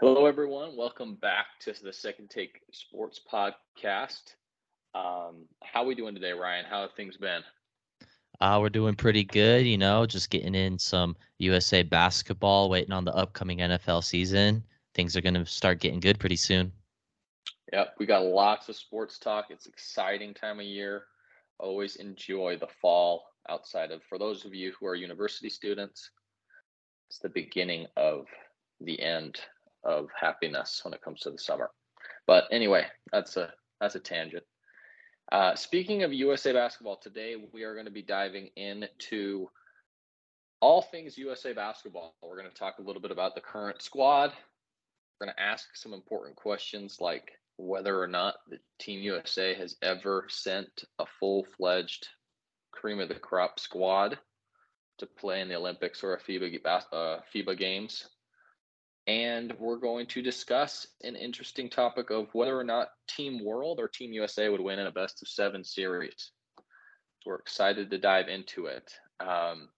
Hello, everyone. Welcome back to the Second Take Sports Podcast. Um, how are we doing today, Ryan? How have things been? Uh, we're doing pretty good, you know, just getting in some USA basketball, waiting on the upcoming NFL season. Things are going to start getting good pretty soon. Yep, we got lots of sports talk. It's exciting time of year. Always enjoy the fall outside of, for those of you who are university students, it's the beginning of the end of happiness when it comes to the summer. But anyway, that's a that's a tangent. Uh, speaking of USA basketball, today we are going to be diving into all things USA basketball. We're going to talk a little bit about the current squad. We're going to ask some important questions like whether or not the Team USA has ever sent a full fledged cream of the crop squad to play in the Olympics or a FIBA, uh, FIBA games and we're going to discuss an interesting topic of whether or not Team World or Team USA would win in a best of seven series. We're excited to dive into it. Um,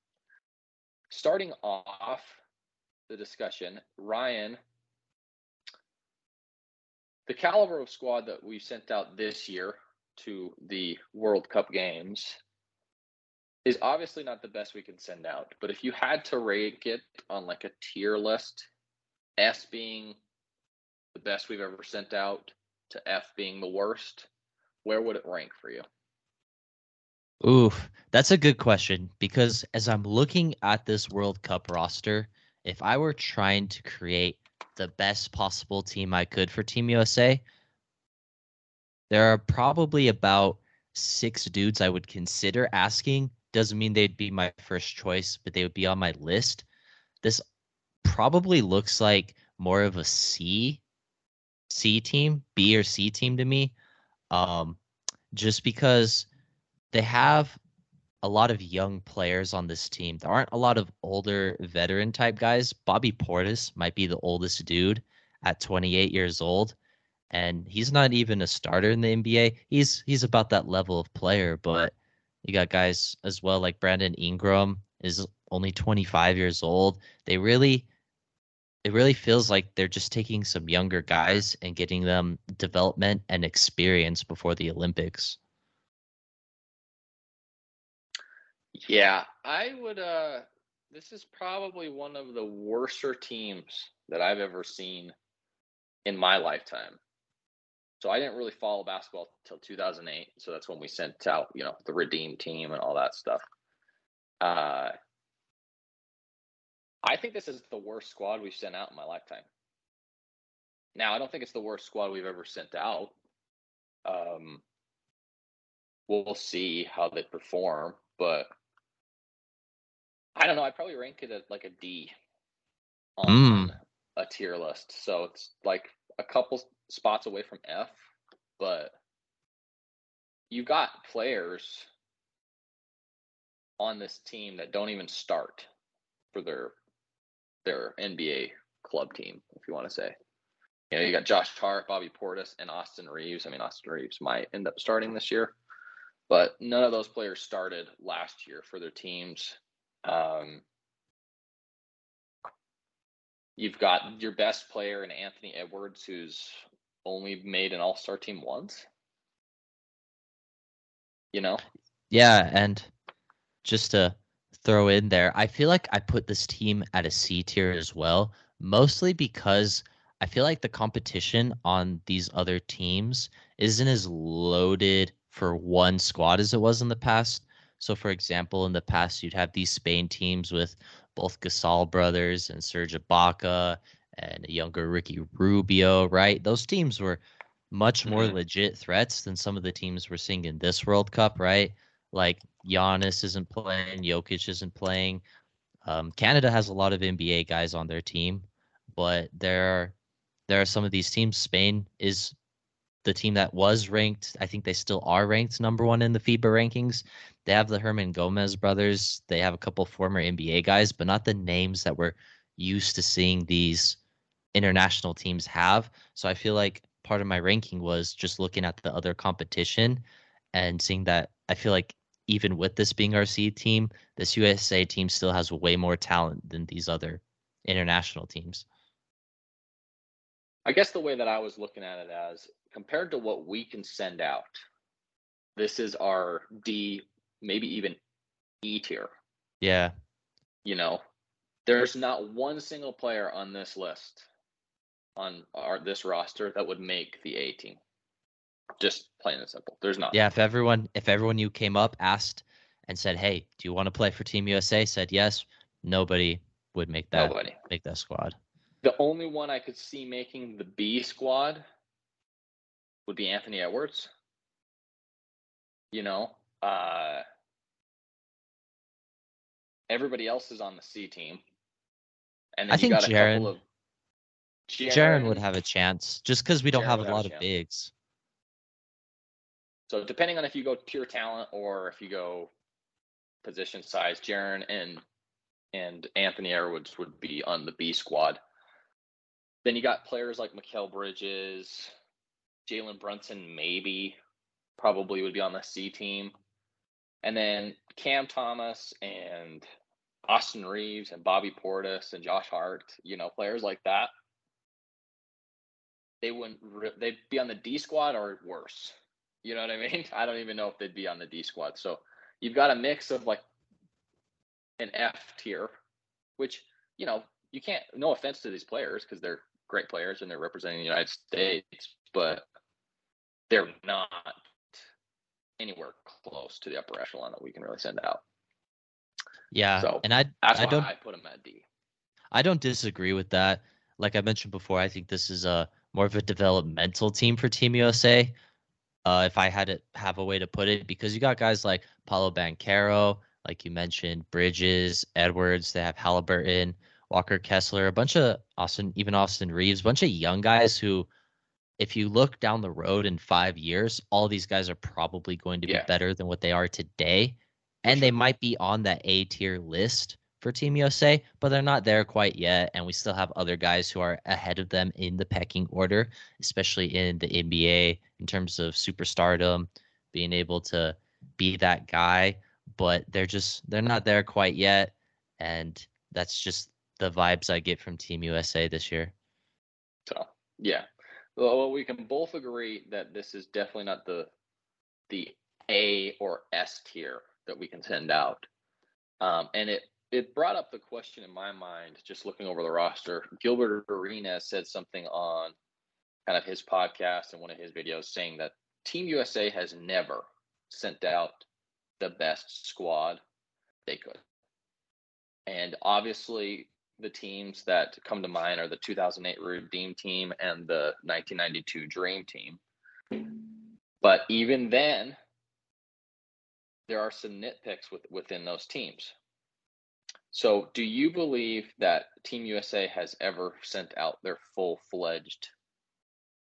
starting off the discussion, Ryan, the caliber of squad that we sent out this year to the World Cup games is obviously not the best we can send out. But if you had to rank it on like a tier list S being the best we've ever sent out to F being the worst, where would it rank for you? Oof, that's a good question because as I'm looking at this World Cup roster, if I were trying to create the best possible team I could for Team USA, there are probably about six dudes I would consider asking. Doesn't mean they'd be my first choice, but they would be on my list. This probably looks like more of a C C team, B or C team to me. Um, just because they have a lot of young players on this team. There aren't a lot of older veteran type guys. Bobby Portis might be the oldest dude at 28 years old and he's not even a starter in the NBA. He's he's about that level of player, but you got guys as well like Brandon Ingram is only 25 years old. They really it really feels like they're just taking some younger guys and getting them development and experience before the Olympics. Yeah, I would uh this is probably one of the worser teams that I've ever seen in my lifetime. So I didn't really follow basketball until 2008. So that's when we sent out, you know, the redeem team and all that stuff. Uh, I think this is the worst squad we've sent out in my lifetime. Now, I don't think it's the worst squad we've ever sent out. Um, we'll see how they perform, but I don't know. I'd probably rank it at like a D on mm. a tier list. So it's like a couple spots away from F, but you've got players on this team that don't even start for their their NBA club team, if you want to say. You know, you got Josh Hart, Bobby Portis, and Austin Reaves. I mean, Austin Reaves might end up starting this year, but none of those players started last year for their teams. Um, you've got your best player in Anthony Edwards, who's only made an All Star team once. You know. Yeah, and just to throw in there. I feel like I put this team at a C tier as well, mostly because I feel like the competition on these other teams isn't as loaded for one squad as it was in the past. So, for example, in the past, you'd have these Spain teams with both Gasol brothers and Serge Ibaka and a younger Ricky Rubio, right? Those teams were much more mm-hmm. legit threats than some of the teams we're seeing in this World Cup, right? Like Giannis isn't playing, Jokic isn't playing. Um, Canada has a lot of NBA guys on their team, but there are there are some of these teams. Spain is the team that was ranked. I think they still are ranked number one in the FIBA rankings. They have the Hernangómez brothers. They have a couple former NBA guys, but not the names that we're used to seeing these international teams have. So I feel like part of my ranking was just looking at the other competition and seeing that I feel like even with this being our seed team, this USA team still has way more talent than these other international teams. I guess the way that I was looking at it as compared to what we can send out, this is our D, maybe even E tier. Yeah. You know, there's not one single player on this list on our this roster that would make the A team. Just plain and simple. There's not. Yeah, if everyone if everyone you came up asked and said, "Hey, do you want to play for Team USA?" said yes, nobody would make that Nobody. make that squad. The only one I could see making the B squad would be Anthony Edwards. You know, uh, everybody else is on the C team, and I think got a Jaren- couple of. Jaren would have a chance just because we don't Jaren have a would have a lot of chance. bigs. So depending on if you go pure talent or if you go position size, Jaren and and Anthony Edwards would be on the B squad. Then you got players like Mikal Bridges, Jalen Brunson, maybe, probably would be on the C team. And then Cam Thomas and Austin Reaves and Bobby Portis and Josh Hart, you know, players like that. They wouldn't. re- They'd be on the D squad or worse. You know what I mean? I don't even know if they'd be on the D squad. So you've got a mix of like an F tier, which you know you can't. No offense to these players because they're great players and they're representing the United States, but they're not anywhere close to the upper echelon that we can really send out. Yeah, So, and I I don't I put them at D. I don't disagree with that. Like I mentioned before, I think this is a more of a developmental team for Team USA. Uh, if I had to have a way to put it, because you got guys like Paolo Banchero, like you mentioned, Bridges, Edwards. They have Halliburton, Walker Kessler, a bunch of Austin, even Austin Reaves, a bunch of young guys who, if you look down the road in five years, all these guys are probably going to be Yeah. better than what they are today, and they might be on that A tier list for Team USA, but they're not there quite yet. And we still have other guys who are ahead of them in the pecking order, especially in the NBA in terms of superstardom, being able to be that guy. But they're just they're not there quite yet, and that's just the vibes I get from Team USA this year. So yeah, well, we can both agree that this is definitely not the the A or S tier that we can send out. Um, and it it brought up the question in my mind, just looking over the roster. Gilbert Arenas said something on kind of his podcast and one of his videos saying that Team USA has never sent out the best squad they could. And obviously, the teams that come to mind are the 2008 Redeem team and the 1992 Dream team. But even then, there are some nitpicks with, within those teams. So, do you believe that Team USA has ever sent out their full fledged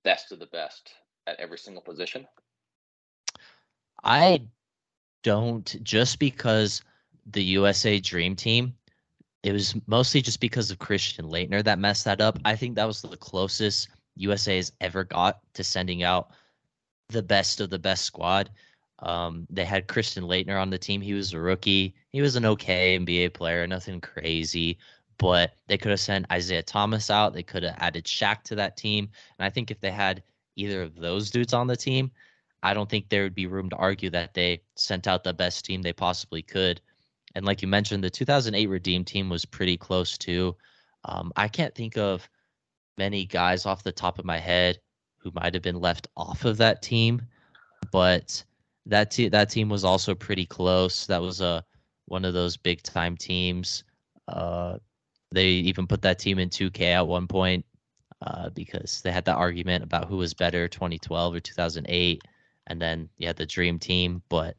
best of the best at every single position? I don't just because the USA Dream Team. It was mostly just because of Christian Laettner that messed that up. I think that was the closest USA has ever got to sending out the best of the best squad. Um, they had Christian Laettner on the team. He was a rookie. He was an okay NBA player, nothing crazy. But they could have sent Isiah Thomas out. They could have added Shaq to that team. And I think if they had either of those dudes on the team, I don't think there would be room to argue that they sent out the best team they possibly could. And like you mentioned, the 2008 Redeem team was pretty close too. Um, I can't think of many guys off the top of my head who might have been left off of that team, but that te- that team was also pretty close. That was a one of those big time teams. Uh, they even put that team in 2K at one point uh, because they had that argument about who was better, 2012 or 2008 and then you had the dream team but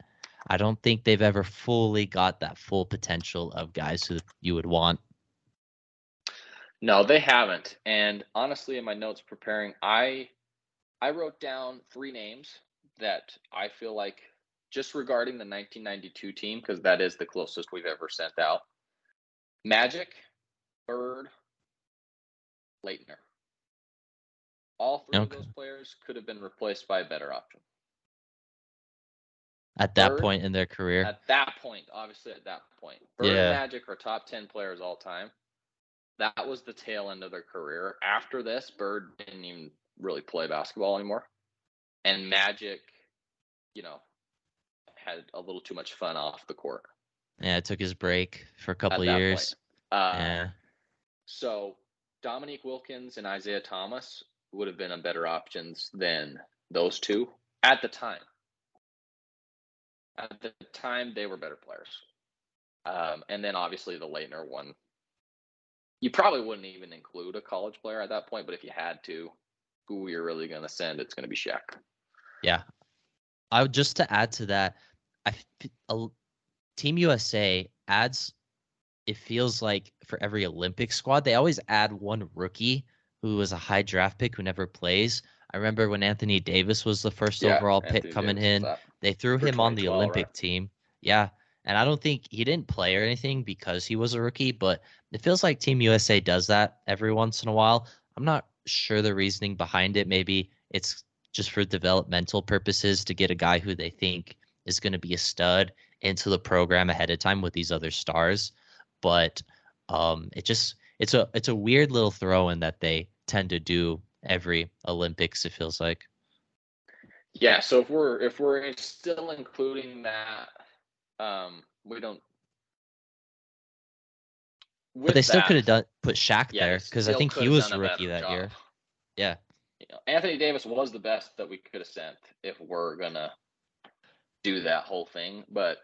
i don't think they've ever fully got that full potential of guys who you would want No, they haven't. And honestly, in my notes preparing, I I wrote down three names that I feel like just regarding the 1992 team because that is the closest we've ever sent out. Magic, Bird, Laettner. All three Okay. of those players could have been replaced by a better option. at that Bird, point in their career At that point, obviously at that point, Bird Yeah. and Magic are top 10 players all time. that was the tail end of their career. After this, Bird didn't even really play basketball anymore. And Magic, you know, had a little too much fun off the court. Yeah, took his break for a couple years. Uh, yeah. So Dominique Wilkins and Isiah Thomas would have been better options than those two at the time. At the time, they were better players. Um, and then obviously the Laettner one. You probably wouldn't even include a college player at that point, but if you had to, who you're really going to send, it's going to be Shaq. Yeah. I would just to add to that, I a, Team USA adds. It feels like for every Olympic squad, they always add one rookie who was a high draft pick who never plays. I remember when Anthony Davis was the first yeah, overall Anthony pick coming Davis in, they threw him on the Olympic right? team. Yeah. And I don't think he didn't play or anything because he was a rookie, but it feels like Team USA does that every once in a while. I'm not sure the reasoning behind it. Maybe it's just for developmental purposes to get a guy who they think is going to be a stud into the program ahead of time with these other stars. But um, it just it's a it's a weird little throw in that they tend to do every Olympics. It feels like. Yeah. So if we're if we're still including that, um, we don't. But they still could have done put Shaq yeah, there because I think he was a rookie that job. year. Yeah. You know, Anthony Davis was the best that we could have sent if we're gonna do that whole thing. But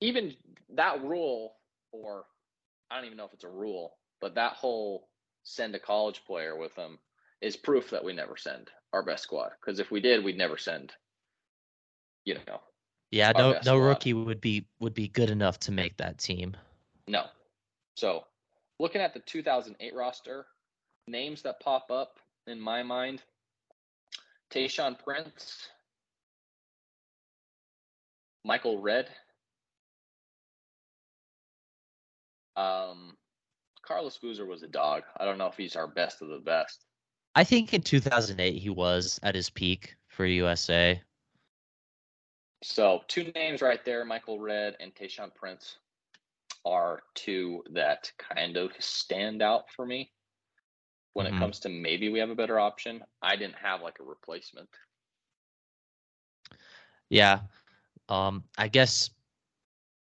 even that rule, or I don't even know if it's a rule, but that whole send a college player with them is proof that we never send our best squad. Because if we did, we'd never send. You know. Yeah, no, no squad. rookie would be would be good enough to make that team. No. So, looking at the 2008 roster, names that pop up in my mind: Tayshaun Prince, Michael Redd, um, Carlos Boozer was a dog. I don't know if he's our best of the best. I think in 2008 he was at his peak for USA. So two names right there, Michael Redd and Tayshaun Prince, are two that kind of stand out for me when mm-hmm. it comes to maybe we have a better option. I didn't have like a replacement. Yeah. Um, I guess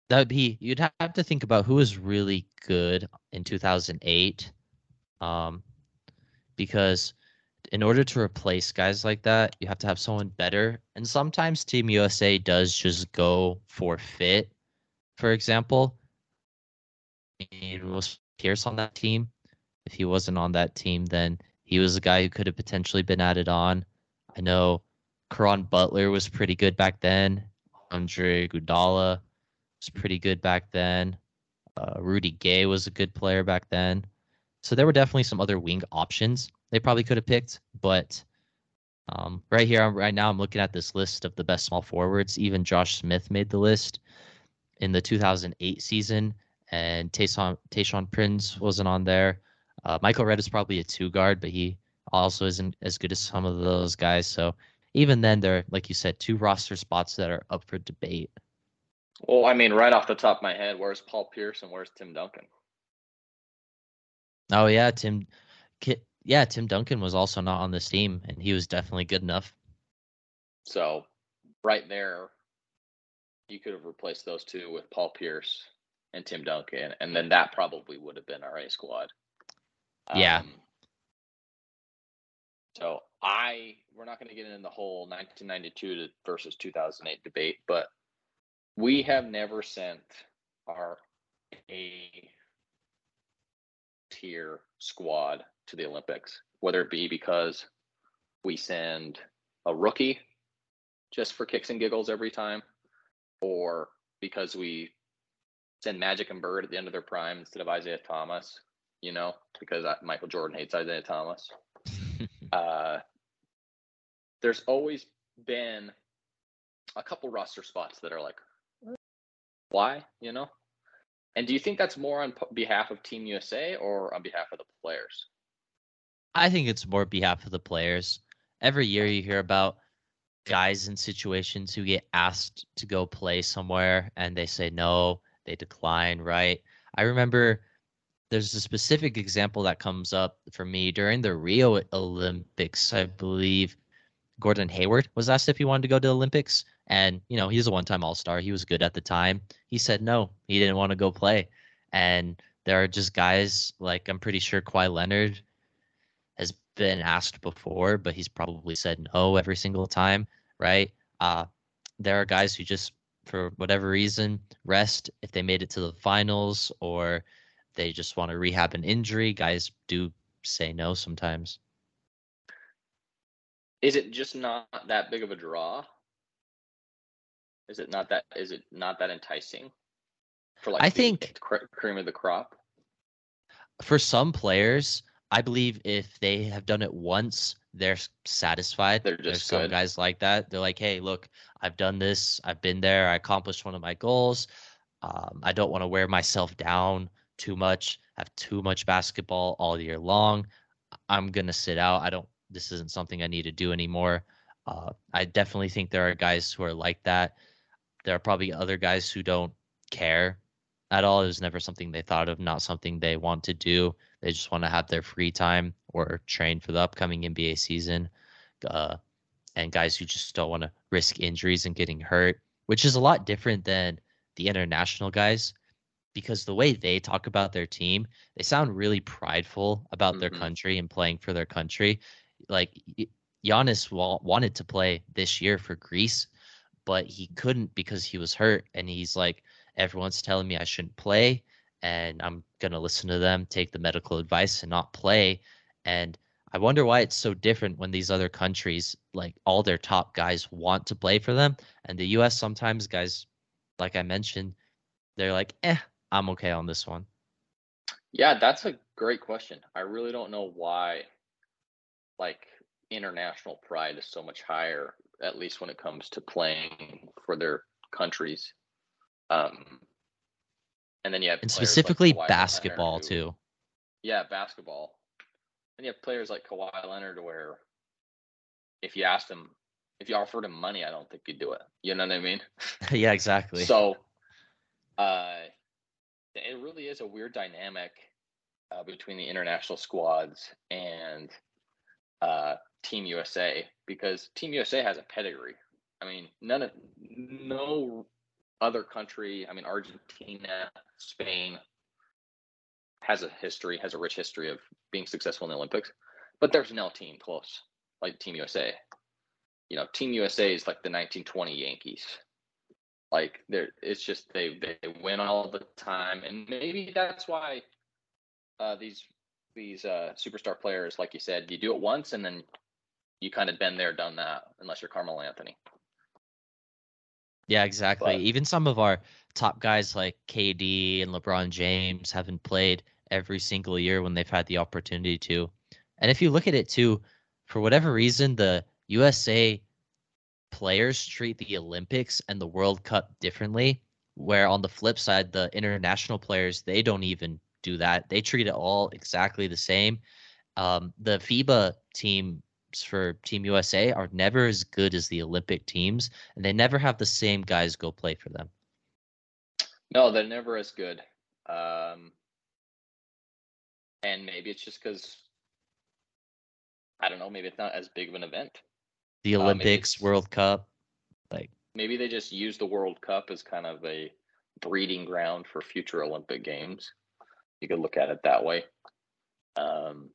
that would be you'd have to think about who was really good in 2008. Um, because in order to replace guys like that, you have to have someone better. And sometimes Team USA does just go for fit. For example, was Pierce on that team. If he wasn't on that team, then he was a guy who could have potentially been added on. I know Caron Butler was pretty good back then. Andre Iguodala was pretty good back then. Uh, Rudy Gay was a good player back then. So there were definitely some other wing options they probably could have picked, but um, right here, right now, I'm looking at this list of the best small forwards. Even Josh Smith made the list in the 2008 season, and Tayshaun Prince wasn't on there. Uh, Michael Redd is probably a two guard, but he also isn't as good as some of those guys. So even then, there, are, like you said, two roster spots that are up for debate. Well, I mean, right off the top of my head, where's Paul Pierce and where's Tim Duncan? Oh yeah, Tim. Yeah, Tim Duncan was also not on this team, and he was definitely good enough. So, right there, you could have replaced those two with Paul Pierce and Tim Duncan, and then that probably would have been our A squad. Yeah. Um, so I we're not going to get into the whole 1992 versus 2008 debate, but we have never sent our A tier squad to the Olympics, whether it be because we send a rookie just for kicks and giggles every time, or because we send Magic and Bird at the end of their prime instead of Isiah Thomas, you know, because Michael Jordan hates Isiah Thomas. uh, there's always been a couple roster spots that are like, why, you know? And do you think that's more on behalf of Team USA or on behalf of the players? I think it's more behalf of the players. Every year you hear about guys in situations who get asked to go play somewhere and they say no, they decline, right? I remember there's a specific example that comes up for me during the Rio Olympics. I believe Gordon Hayward was asked if he wanted to go to the Olympics, and you know he's a one-time All-Star. He was good at the time. He said no, he didn't want to go play. And there are just guys like I'm pretty sure Kawhi Leonard has been asked before, but he's probably said no every single time, right? Uh, there are guys who just for whatever reason rest if they made it to the finals or they just want to rehab an injury. Guys do say no sometimes. Is it just not that big of a draw? Is it not that? Is it not that enticing? For like, I think cream of the crop. For some players, I believe if they have done it once, they're satisfied. They're just There's some guys like that. They're like, hey, look, I've done this. I've been there. I accomplished one of my goals. Um, I don't want to wear myself down too much, have too much basketball all year long. I'm gonna sit out. I don't. This isn't something I need to do anymore. Uh, I definitely think there are guys who are like that. There are probably other guys who don't care at all. It was never something they thought of, not something they want to do. They just want to have their free time or train for the upcoming NBA season. Uh, and guys who just don't want to risk injuries and getting hurt, which is a lot different than the international guys because the way they talk about their team, they sound really prideful about mm-hmm. their country and playing for their country. Like Giannis wanted to play this year for Greece, but he couldn't because he was hurt. And he's like, everyone's telling me I shouldn't play, and I'm gonna listen to them, take the medical advice, and not play. And I wonder why it's so different when these other countries, like all their top guys, want to play for them, and the U.S. sometimes guys, like I mentioned, they're like, eh, I'm okay on this one. Yeah, that's a great question. I really don't know why like international pride is so much higher, at least when it comes to playing for their countries. Um, and then you have and specifically like basketball who, too. Yeah, basketball. And you have players like Kawhi Leonard, where if you asked him, if you offered him money, I don't think he'd do it. You know what I mean? yeah, exactly. So, uh, it really is a weird dynamic uh, between the international squads and uh, Team USA because Team USA has a pedigree. I mean, none of no other country. I mean, Argentina, Spain has a history, has a rich history of being successful in the Olympics, but there's no team close like Team USA. You know, Team USA is like the 1920 Yankees. Like there, it's just they they win all the time, and maybe that's why uh, these these uh, superstar players, like you said, you do it once and then you kind of been there, done that, unless you're Carmelo Anthony. Yeah, exactly. But, Even some of our top guys like KD and LeBron James haven't played every single year when they've had the opportunity to. And if you look at it too, for whatever reason, the USA players treat the Olympics and the World Cup differently. Where on the flip side, the international players they don't even do that. They treat it all exactly the same. Um, the FIBA teams for Team USA are never as good as the Olympic teams, and they never have the same guys go play for them. No, they're never as good. Um, and maybe it's just because I don't know. Maybe it's not as big of an event the Olympics, uh, World Cup. Like maybe they just use the World Cup as kind of a breeding ground for future Olympic games. You could look at it that way. Um,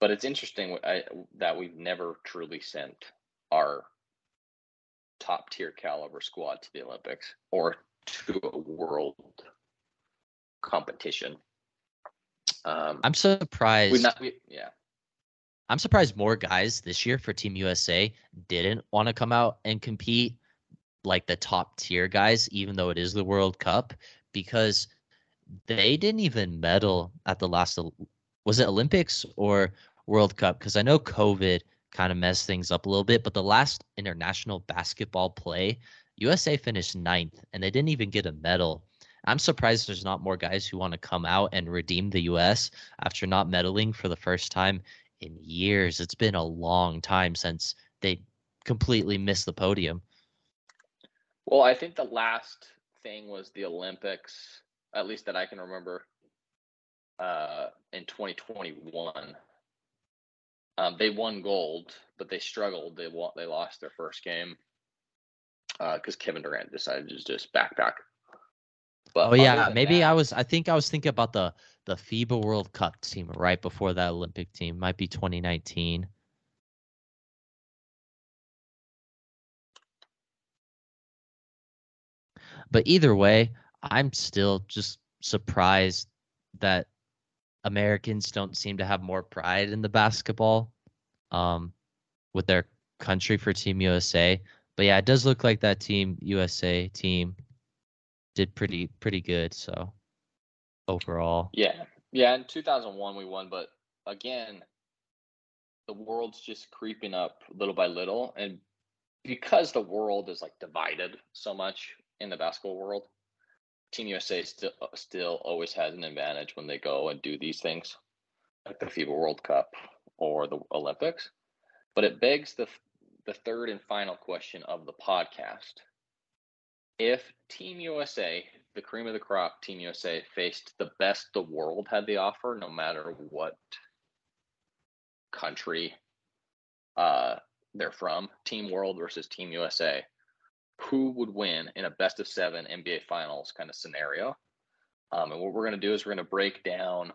but it's interesting I, that we've never truly sent our top tier caliber squad to the Olympics or to a world competition. Um, I'm surprised. Not, we, yeah. I'm surprised more guys this year for Team USA didn't want to come out and compete like the top tier guys, even though it is the World Cup, because they didn't even medal at the last. Was it Olympics or World Cup? Because I know COVID kind of messed things up a little bit, but the last international basketball play, USA finished ninth, and they didn't even get a medal. I'm surprised there's not more guys who want to come out and redeem the US after not medaling for the first time in years. It's been a long time since they completely missed the podium. Well, I think the last thing was the Olympics, at least that I can remember. uh, in 2021. Um, they won gold, but they struggled. They won, they lost their first game because uh, Kevin Durant decided to just backpack. But oh yeah, maybe that, I was. I think I was thinking about the the FIBA World Cup team right before that Olympic team. Might be 2019. But either way, I'm still just surprised that Americans don't seem to have more pride in the basketball um, with their country for Team USA. But yeah, it does look like that Team USA team did pretty pretty good. So overall, yeah, yeah. In 2001 we won, but again, the world's just creeping up little by little, and because the world is like divided so much in the basketball world, Team USA still uh, still always has an advantage when they go and do these things, like the FIBA World Cup or the Olympics. But it begs the the third and final question of the podcast. If Team USA, the cream of the crop, Team USA faced the best the world had to offer, no matter what country uh, they're from, Team World versus Team USA, who would win in a best of seven NBA Finals kind of scenario. Um, and what we're going to do is we're going to break down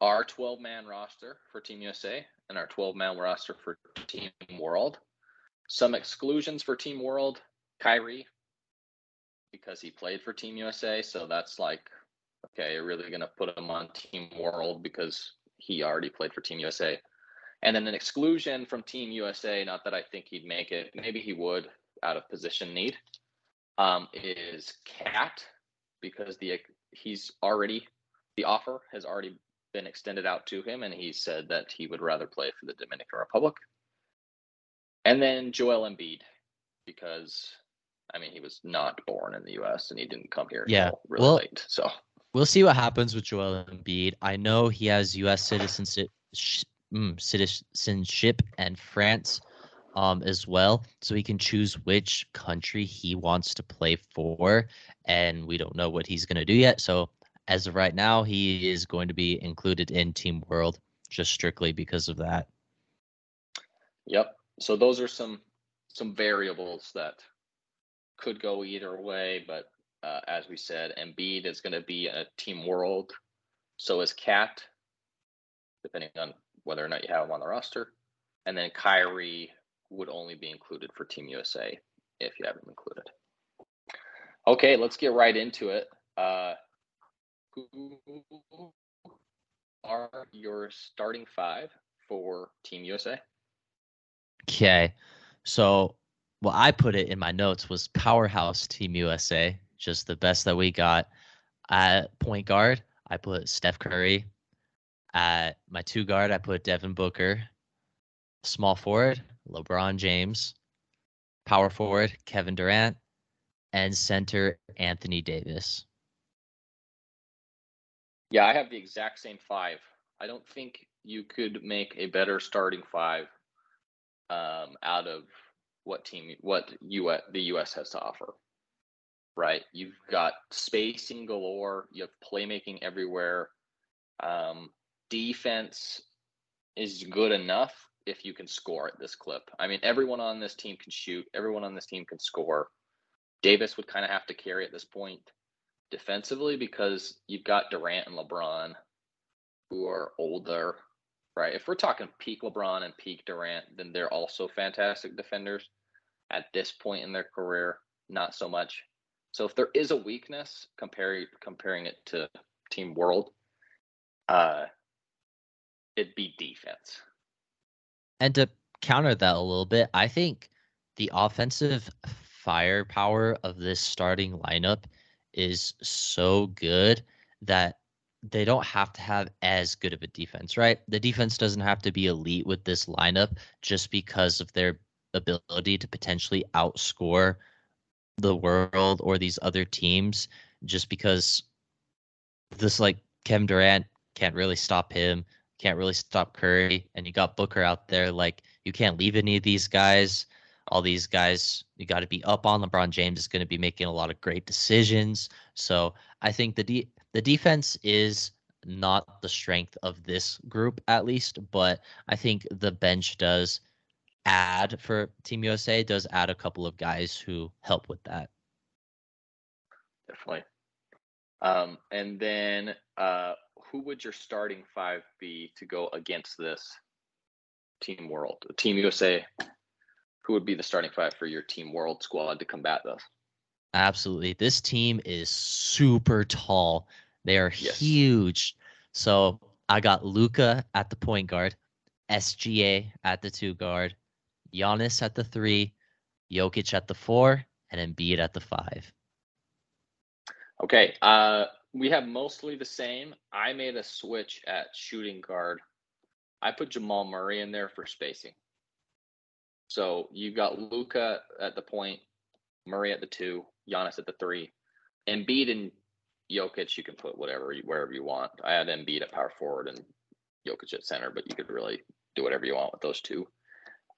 our 12 man roster for Team USA and our 12 man roster for Team World. Some exclusions for Team World Kyrie, because he played for Team USA. So that's like, okay, you're really going to put him on Team World because he already played for Team USA. And then an exclusion from Team USA, not that I think he'd make it, maybe he would out of position need um, is KAT because the he's already the offer has already been extended out to him, and he said that he would rather play for the Dominican Republic. And then Joel Embiid because I mean he was not born in the U.S. and he didn't come here yeah really well, late, so. We'll see what happens with Joel Embiid. I know he has U.S. citizenship, mm, citizenship and France um, as well. So he can choose which country he wants to play for. And we don't know what he's going to do yet. So as of right now, he is going to be included in Team World just strictly because of that. Yep. So those are some some variables that could go either way, but uh, as we said, Embiid is going to be a Team World. So is KAT, depending on whether or not you have him on the roster, and then Kyrie would only be included for Team USA if you have them included. Okay, let's get right into it. Uh, who are your starting five for Team USA? Okay, so what I put it in my notes was powerhouse Team USA, just the best that we got. At point guard, I put Steph Curry. At my two guard, I put Devin Booker. Small forward, LeBron James, power forward Kevin Durant, and center Anthony Davis. Yeah, I have the exact same five. I don't think you could make a better starting five um, out of what team what US, the US has to offer. Right? You've got spacing galore, you have playmaking everywhere. Um, defense is good enough if you can score at this clip. I mean, everyone on this team can shoot, everyone on this team can score. Davis would kind of have to carry at this point defensively because you've got Durant and LeBron who are older, right? If we're talking peak LeBron and peak Durant, then they're also fantastic defenders. At this point in their career, not so much. So if there is a weakness, comparing comparing it to Team World, uh, it'd be defense. And to counter that a little bit, I think the offensive firepower of this starting lineup is so good that they don't have to have as good of a defense, right? The defense doesn't have to be elite with this lineup just because of their ability to potentially outscore the world or these other teams just because this like Kevin Durant can't really stop him can't really stop Curry, and you got Booker out there. Like you can't leave any of these guys. All these guys, you got to be up on. LeBron James is going to be making a lot of great decisions. So I think the de- the defense is not the strength of this group at least, but I think the bench does add for Team USA does add a couple of guys who help with that. Definitely. Um, and then uh, who would your starting five be to go against this Team World, Team USA? Who would be the starting five for your Team World squad to combat this? Absolutely. This team is super tall. They are yes. huge. So I got Luka at the point guard, SGA at the two guard, Giannis at the three, Jokic at the four, and Embiid at the five. Okay. Uh, we have mostly the same. I made a switch at shooting guard. I put Jamal Murray in there for spacing. So you've got Luka at the point, Murray at the two, Giannis at the three, Embiid and Jokic. You can put whatever wherever you want. I had Embiid at power forward and Jokic at center, but you could really do whatever you want with those two.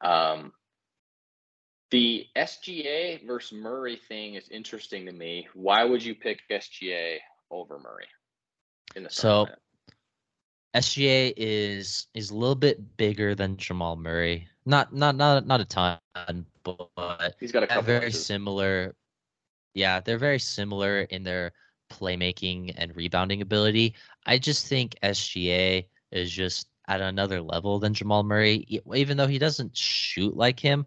Um, the SGA versus Murray thing is interesting to me. Why would you pick SGA over Murray in the so? Lineup? SGA is is a little bit bigger than Jamal Murray. Not not not not a ton, but he's got a couple very similar. Yeah, they're very similar in their playmaking and rebounding ability. I just think SGA is just at another level than Jamal Murray, even though he doesn't shoot like him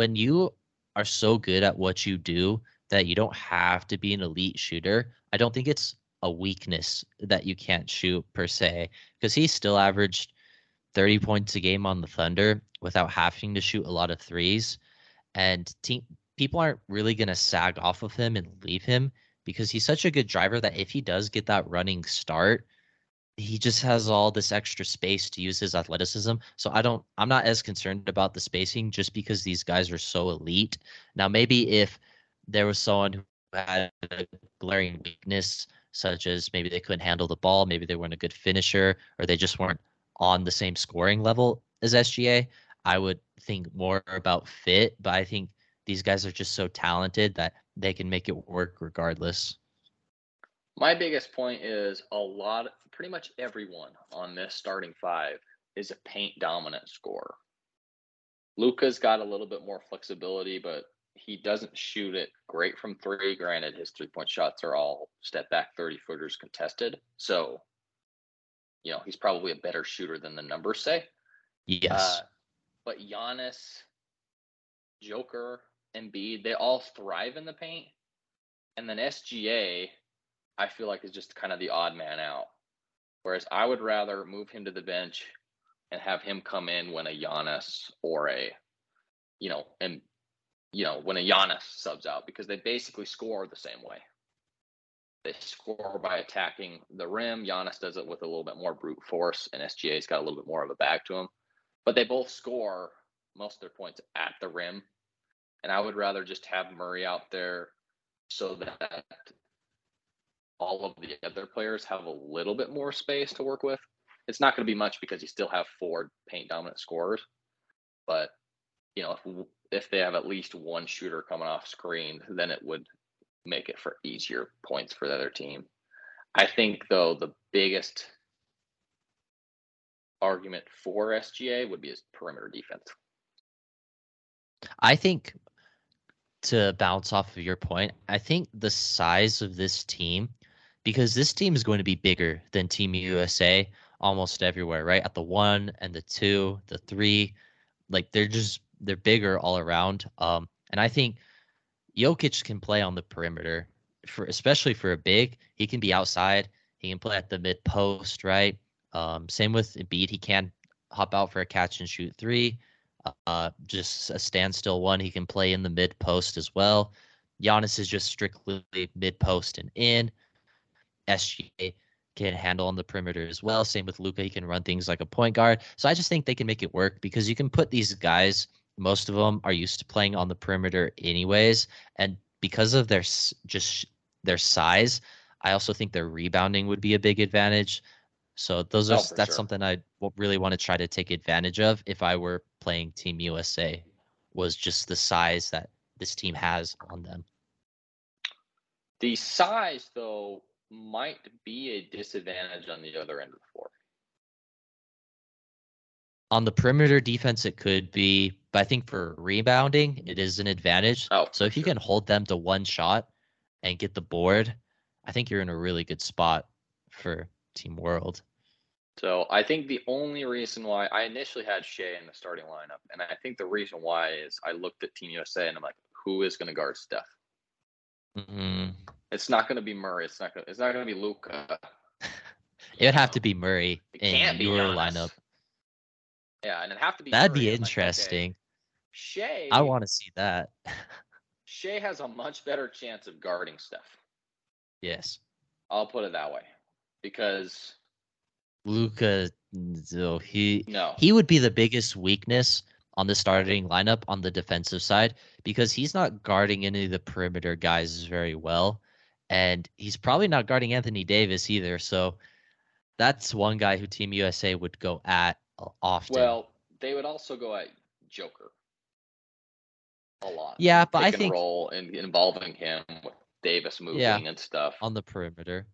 when you are so good at what you do that you don't have to be an elite shooter, I don't think it's a weakness that you can't shoot per se because he still averaged 30 points a game on the Thunder without having to shoot a lot of threes. And team, people aren't really going to sag off of him and leave him because he's such a good driver that if he does get that running start, he just has all this extra space to use his athleticism. So I don't I'm not as concerned about the spacing just because these guys are so elite. Now maybe if there was someone who had a glaring weakness such as maybe they couldn't handle the ball, maybe they weren't a good finisher or they just weren't on the same scoring level as SGA, I would think more about fit, but I think these guys are just so talented that they can make it work regardless. My biggest point is a lot, pretty much everyone on this starting five is a paint dominant scorer. Luka's got a little bit more flexibility, but he doesn't shoot it great from three. Granted, his three point shots are all step back 30 footers contested. So, you know, he's probably a better shooter than the numbers say. Yes. Uh, but Giannis, Joker, Embiid, they all thrive in the paint. And then SGA, I feel like is just kind of the odd man out. Whereas I would rather move him to the bench and have him come in when a Giannis or a, you know, and you know when a Giannis subs out because they basically score the same way. They score by attacking the rim. Giannis does it with a little bit more brute force, and SGA's got a little bit more of a bag to him. But they both score most of their points at the rim. And I would rather just have Murray out there so that all of the other players have a little bit more space to work with. It's not going to be much because you still have four paint dominant scorers, but you know if if they have at least one shooter coming off screen, then it would make it for easier points for the other team. I think though the biggest argument for SGA would be his perimeter defense. I think to bounce off of your point, I think the size of this team because this team is going to be bigger than Team USA almost everywhere, right? At the one and the two, the three, like they're just they're bigger all around. Um, and I think Jokic can play on the perimeter for especially for a big. He can be outside. He can play at the mid post, right? Um, same with Embiid. He can hop out for a catch and shoot three. Uh, just a standstill one. He can play in the mid post as well. Giannis is just strictly mid post and in. SGA can handle on the perimeter as well. Same with Luka. he can run things like a point guard. So I just think they can make it work because you can put these guys. Most of them are used to playing on the perimeter anyways, and because of their just their size, I also think their rebounding would be a big advantage. So those are oh, that's sure. something I really want to try to take advantage of if I were playing Team USA was just the size that this team has on them. The size though might be a disadvantage on the other end of the floor. On the perimeter defense, it could be, but I think for rebounding, it is an advantage. Oh, so if you can hold them to one shot and get the board, I think you're in a really good spot for Team World. So I think the only reason why I initially had Shai in the starting lineup, and I think the reason why is I looked at Team USA and I'm like, who is going to guard Steph? Mm, It's not going to be Murray. It's not going. It's not going to be Luka. it would have to be Murray It in can't be your lineup. Yeah, and it'd have to be. That'd Murray. be I'm like, okay, interesting. Shai. I want to see that. Shai has a much better chance of guarding Steph. yes. I'll put it that way, because Luka, so he no, he would be the biggest weakness on the starting lineup on the defensive side because he's not guarding any of the perimeter guys very well. And he's probably not guarding Anthony Davis either. So that's one guy who Team USA would go at often. well, they would also go at Joker a lot. yeah, but Pick I think roll and involving him with Davis moving Yeah. and stuff. on the perimeter,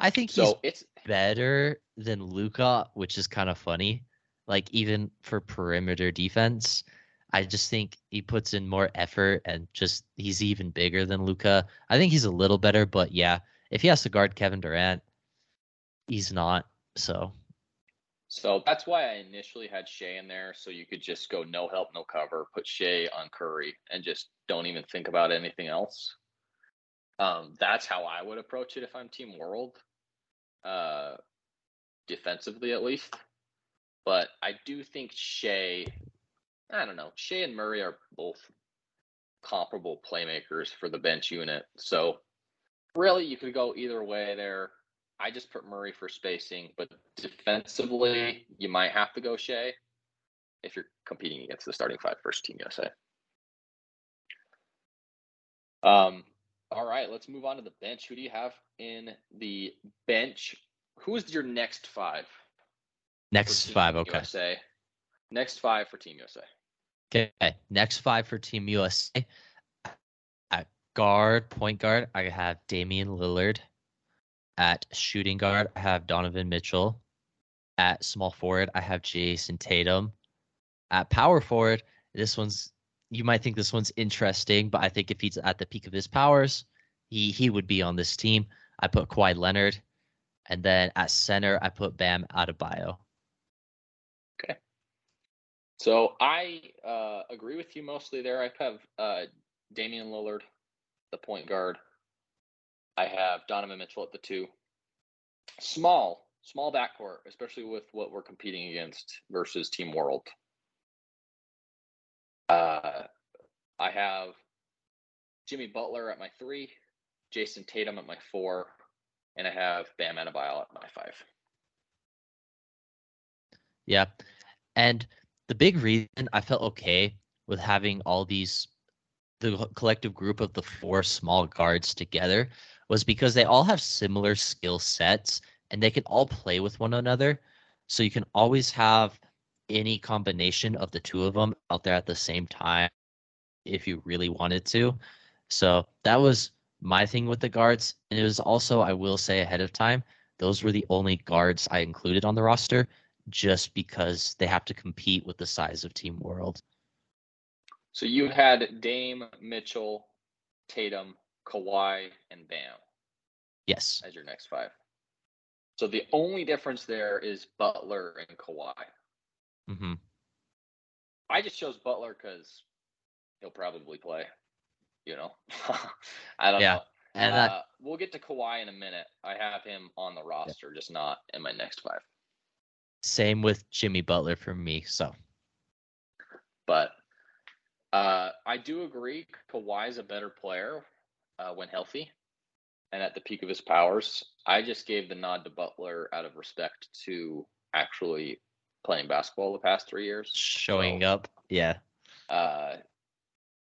I think he's So it's better than Luka, which is kind of funny. Like even for perimeter defense, I just think he puts in more effort and just he's even bigger than Luka. I think he's a little better, but yeah, if he has to guard Kevin Durant, he's not. So So that's why I initially had Shai in there, so you could just go no help, no cover, put Shai on Curry, and just don't even think about anything else. Um, that's how I would approach it if I'm Team World, uh, defensively at least. But I do think Shai, I don't know, Shai and Murray are both comparable playmakers for the bench unit. So really, you could go either way there. I just put Murray for spacing, but defensively, you might have to go Shai if you're competing against the starting five first team USA. Um, all right, let's move on to the bench. Who do you have in the bench? Who is your next five? next five, okay. USA? Next five for Team USA. Okay. Next five for Team USA. At guard, point guard, I have Damian Lillard. At shooting guard, I have Donovan Mitchell. At small forward, I have Jayson Tatum. At power forward, this one's you might think this one's interesting, but I think if he's at the peak of his powers, he he would be on this team. I put Kawhi Leonard, and then at center, I put Bam Adebayo. Okay. So I uh, agree with you mostly there. I have uh, Damian Lillard, the point guard. I have Donovan Mitchell at the two. Small, small backcourt, especially with what we're competing against versus Team World. Uh, I have Jimmy Butler at my three, Jayson Tatum at my four, and I have Bam Adebayo at my five. Yeah. And the big reason I felt okay with having all these the collective group of the four small guards together was because they all have similar skill sets and they can all play with one another. So you can always have any combination of the two of them out there at the same time if you really wanted to. So that was my thing with the guards. And it was also, I will say ahead of time, those were the only guards I included on the roster just because they have to compete with the size of Team World. So you had Dame, Mitchell, Tatum, Kawhi, and Bam. Yes. as your next five. So the only difference there is Butler and Kawhi. Hmm I just chose Butler because he'll probably play. You know, I don't Yeah, know. And uh, that, we'll get to Kawhi in a minute. I have him on the roster, just not in my next five. same with Jimmy Butler for me. So But uh, I do agree, Kawhi is a better player uh, when healthy and at the peak of his powers. I just gave the nod to Butler out of respect to actually playing basketball the past three years. showing So, up. Yeah. Uh,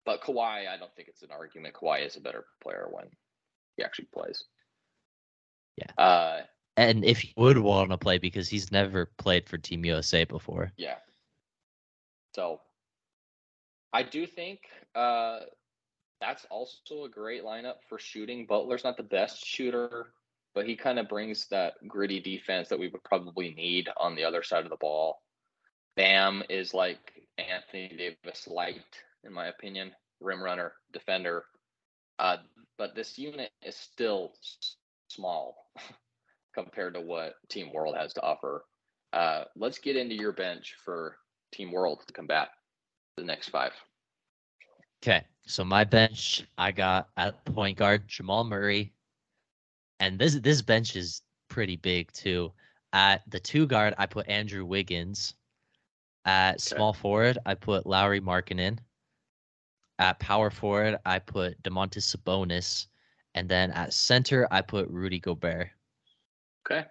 but Kawhi, I don't think it's an argument. Kawhi is a better player when he actually plays. Yeah. Uh, And if he would want to play because he's never played for Team USA before. yeah. So I do think uh, that's also a great lineup for shooting. Butler's not the best shooter. But he kind of brings that gritty defense that we would probably need on the other side of the ball. Bam is like Anthony Davis light, in my opinion, rim runner, defender. Uh, but this unit is still small compared to what Team World has to offer. Uh, let's get into your bench for Team World to combat the next five. Okay, so my bench, I got at point guard Jamal Murray, and this this bench is pretty big too. At the two guard, I put Andrew Wiggins. At okay. small forward, I put Lauri Markkanen. At power forward, I put Domantas Sabonis, and then at center, I put Rudy Gobert. Okay.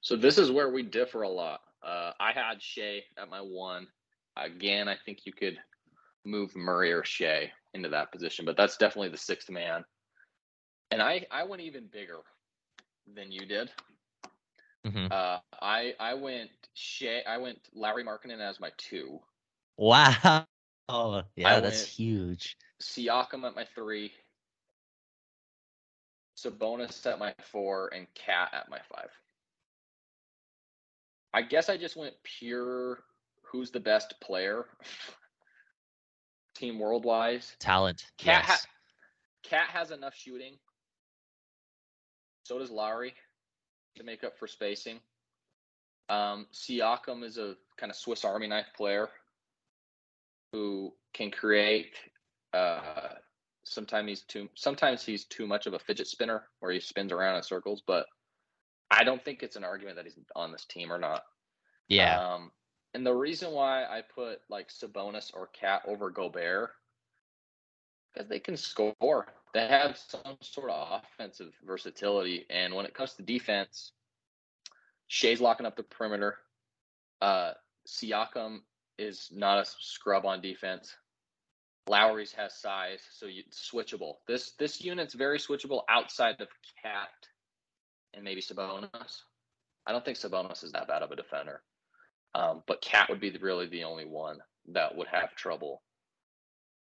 So this is where we differ a lot. Uh, I had Shai at my one. Again, I think you could move Murray or Shai into that position, but that's definitely the sixth man. And I, I went even bigger than you did. Mm-hmm. Uh, I I went Shai. I went Lauri Markkanen as my two. Wow. Oh yeah, I that's huge. Siakam at my three. Sabonis at my four and KAT at my five. I guess I just went pure who's the best player team world wise. Talent. KAT yes. ha- KAT has enough shooting. So does Lauri to make up for spacing. Um, Siakam is a kind of Swiss Army knife player who can create uh, sometimes he's too sometimes he's too much of a fidget spinner where he spins around in circles, but I don't think it's an argument that he's on this team or not. Yeah. Um, and the reason why I put like Sabonis or KAT over Gobert because they can score. They have some sort of offensive versatility, and when it comes to defense, Shai's locking up the perimeter. Uh, Siakam is not a scrub on defense. Lauri's has size, so you switchable. This this unit's very switchable outside of KAT and maybe Sabonis. I don't think Sabonis is that bad of a defender, um, but KAT would be the, really the only one that would have trouble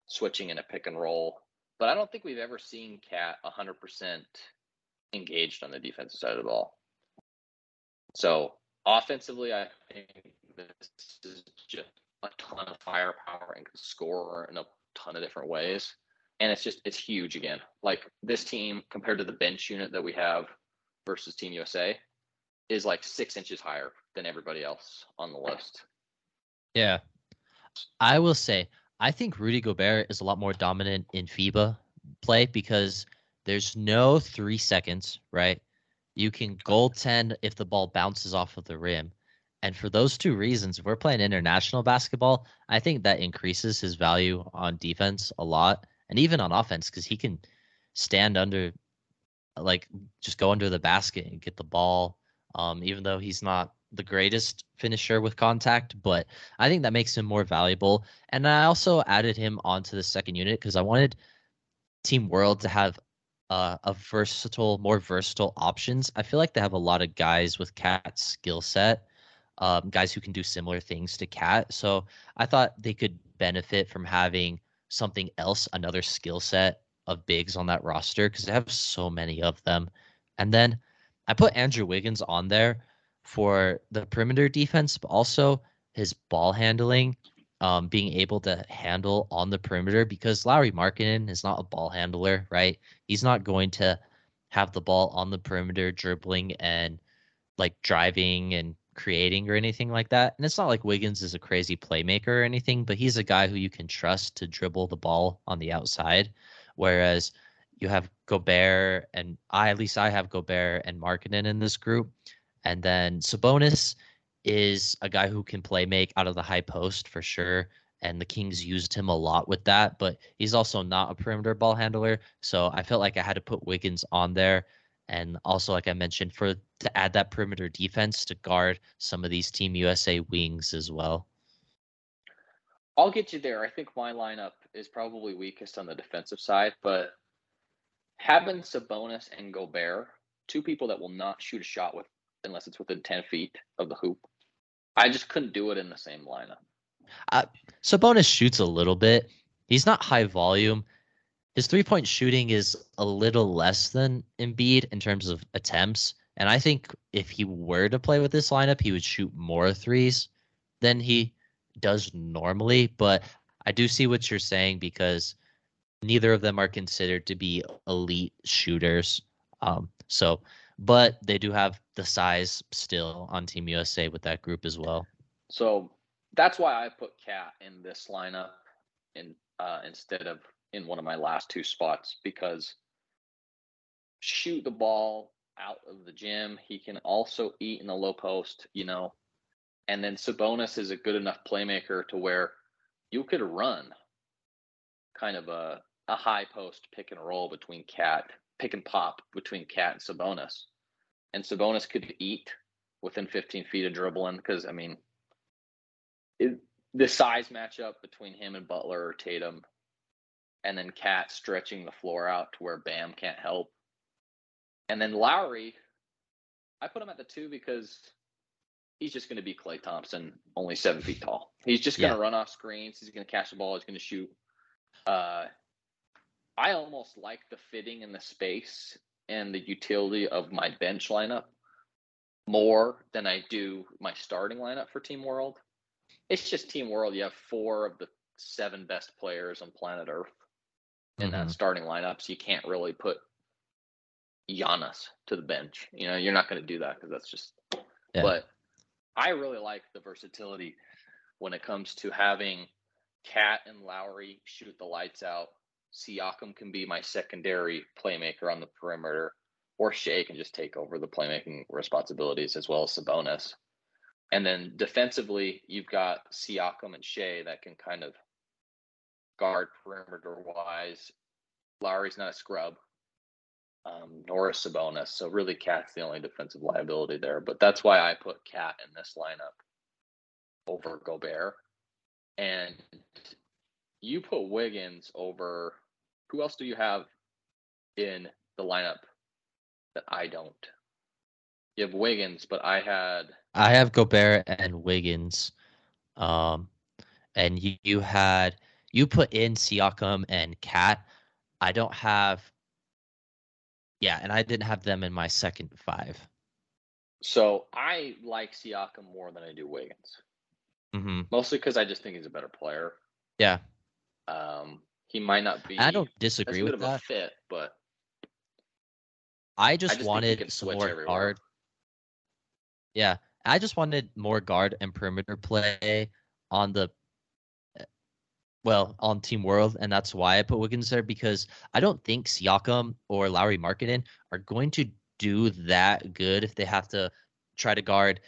switching in a pick and roll. But I don't think we've ever seen KAT 100% engaged on the defensive side of the ball. So offensively, I think this is just a ton of firepower and can score in a ton of different ways. And it's just it's huge again. Like this team compared to the bench unit that we have versus Team USA is like six inches higher than everybody else on the list. Yeah. I will say I think Rudy Gobert is a lot more dominant in FIBA play because there's no three seconds, right? You can goaltend if the ball bounces off of the rim. And for those two reasons, if we're playing international basketball, I think that increases his value on defense a lot and even on offense because he can stand under, like, just go under the basket and get the ball. Um, even though he's not the greatest finisher with contact, but I think that makes him more valuable. And I also added him onto the second unit because I wanted Team World to have uh, a versatile, more versatile options. I feel like they have a lot of guys with KAT's skill set um, guys who can do similar things to KAT. So I thought they could benefit from having something else, another skill set of bigs on that roster because they have so many of them. And then I put Andrew Wiggins on there for the perimeter defense, but also his ball handling, um, being able to handle on the perimeter because Lauri Markkanen is not a ball handler, right? He's not going to have the ball on the perimeter dribbling and like driving and creating or anything like that. And it's not like Wiggins is a crazy playmaker or anything, but he's a guy who you can trust to dribble the ball on the outside. Whereas you have Gobert and I, at least I have Gobert and Markkanen in this group. And then Sabonis is a guy who can play make out of the high post for sure. And the Kings used him a lot with that, but he's also not a perimeter ball handler. So I felt like I had to put Wiggins on there and also like I mentioned for to add that perimeter defense to guard some of these Team USA wings as well. I'll get you there. I think my lineup is probably weakest on the defensive side, but having Sabonis and Gobert, two people that will not shoot a shot with unless it's within ten feet of the hoop, I just couldn't do it in the same lineup. Uh, Sabonis shoots a little bit. He's not high volume. his three point shooting is a little less than Embiid in terms of attempts. And I think if he were to play with this lineup, he would shoot more threes than he does normally. But I do see what you're saying because neither of them are considered to be elite shooters. Um, so, but they do have the size still on Team USA with that group as well. So that's why I put KAT in this lineup in uh, instead of in one of my last two spots because shoot the ball out of the gym. He can also eat in the low post, you know. And then Sabonis is a good enough playmaker to where you could run kind of a, a high post pick and roll between KAT, pick and pop between KAT and Sabonis. And Sabonis could eat within 15 feet of dribbling because, I mean, it, the size matchup between him and Butler or Tatum, and then KAT stretching the floor out to where Bam can't help. And then Lauri, I put him at the two because he's just going to be Klay Thompson, only seven feet tall. He's just going to yeah. run off screens. He's going to catch the ball. He's going to shoot. Uh, I almost like the fitting in the space and the utility of my bench lineup more than I do my starting lineup for Team World. It's just Team World. You have four of the seven best players on planet Earth in mm-hmm. that starting lineup, so you can't really put Giannis to the bench. You know, you're not going to do that because that's just. Yeah. But I really like the versatility when it comes to having KAT and Lauri shoot the lights out. Siakam can be my secondary playmaker on the perimeter, or Shai can just take over the playmaking responsibilities as well as Sabonis. And then defensively, you've got Siakam and Shai that can kind of guard perimeter wise. Lauri's not a scrub, um, nor a Sabonis. So really, KAT's the only defensive liability there. But that's why I put KAT in this lineup over Gobert. And you put Wiggins over who else do you have in the lineup that I don't? You have Wiggins, but I had I have Gobert and Wiggins. Um and you, you had you put in Siakam and KAT. I don't have yeah, and I didn't have them in my second five. So I like Siakam more than I do Wiggins. Mm-hmm. Mostly because I just think he's a better player. Yeah. Um, he might not be. I don't disagree with that. fit, but I just, I just wanted some more everywhere. guard. Yeah, I just wanted more guard and perimeter play on the well on Team World, and that's why I put Wiggins there because I don't think Siakam or Lauri Markkanen are going to do that good if they have to try to guard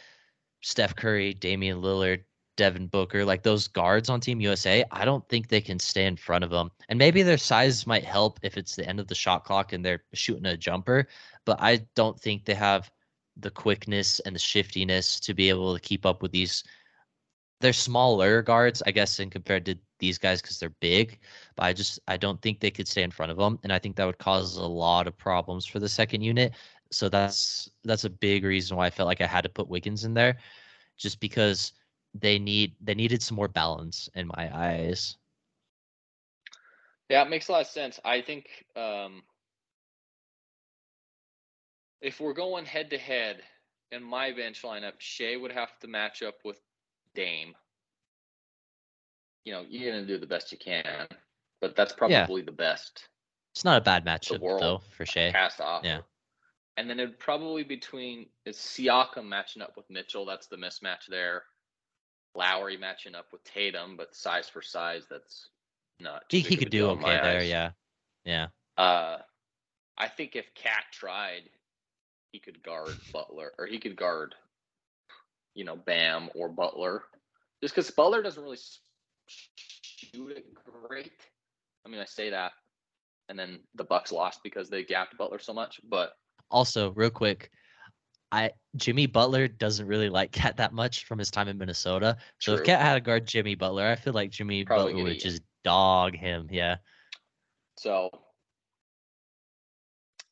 Steph Curry, Damian Lillard, Devin Booker, like those guards on Team USA. I don't think they can stay in front of them, and maybe their size might help if it's the end of the shot clock and they're shooting a jumper. But I don't think they have the quickness and the shiftiness to be able to keep up with these they're smaller guards, I guess, in compared to these guys because they're big. But I just I don't think they could stay in front of them, and I think that would cause a lot of problems for the second unit. So that's that's a big reason why I felt like I had to put Wiggins in there, just because they need they needed some more balance in my eyes. Yeah, it makes a lot of sense. I think um, if we're going head to head in my bench lineup, Shai would have to match up with Dame. You know, you're gonna do the best you can, but that's probably yeah. the best. It's not a bad matchup though for Shai. Cast off. Yeah. And then it'd probably between is Siakam matching up with Mitchell. That's the mismatch there. Lauri matching up with Tatum, but size for size, that's not. He, he could do okay there, eyes. yeah, yeah. Uh, I think if KAT tried, he could guard Butler, or he could guard you know, Bam or Butler, just because Butler doesn't really shoot it great. I mean, I say that, and then the Bucks lost because they gapped Butler so much. But also, real quick, I Jimmy Butler doesn't really like KAT that much from his time in Minnesota. So True. if KAT had to guard Jimmy Butler, I feel like Jimmy Probably Butler would just dog him. Yeah. So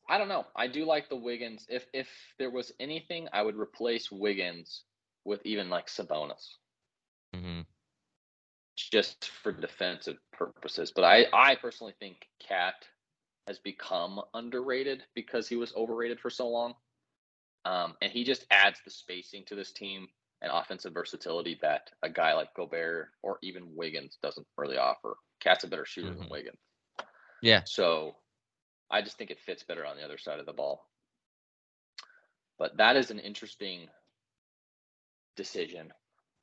I don't know. I do like the Wiggins. If if there was anything, I would replace Wiggins with even like Sabonis. Mm-hmm. just for defensive purposes. But I, I personally think KAT has become underrated because he was overrated for so long. Um, and he just adds the spacing to this team and offensive versatility that a guy like Gobert or even Wiggins doesn't really offer. KAT's a better shooter mm-hmm. than Wiggins. Yeah. So I just think it fits better on the other side of the ball. But that is an interesting decision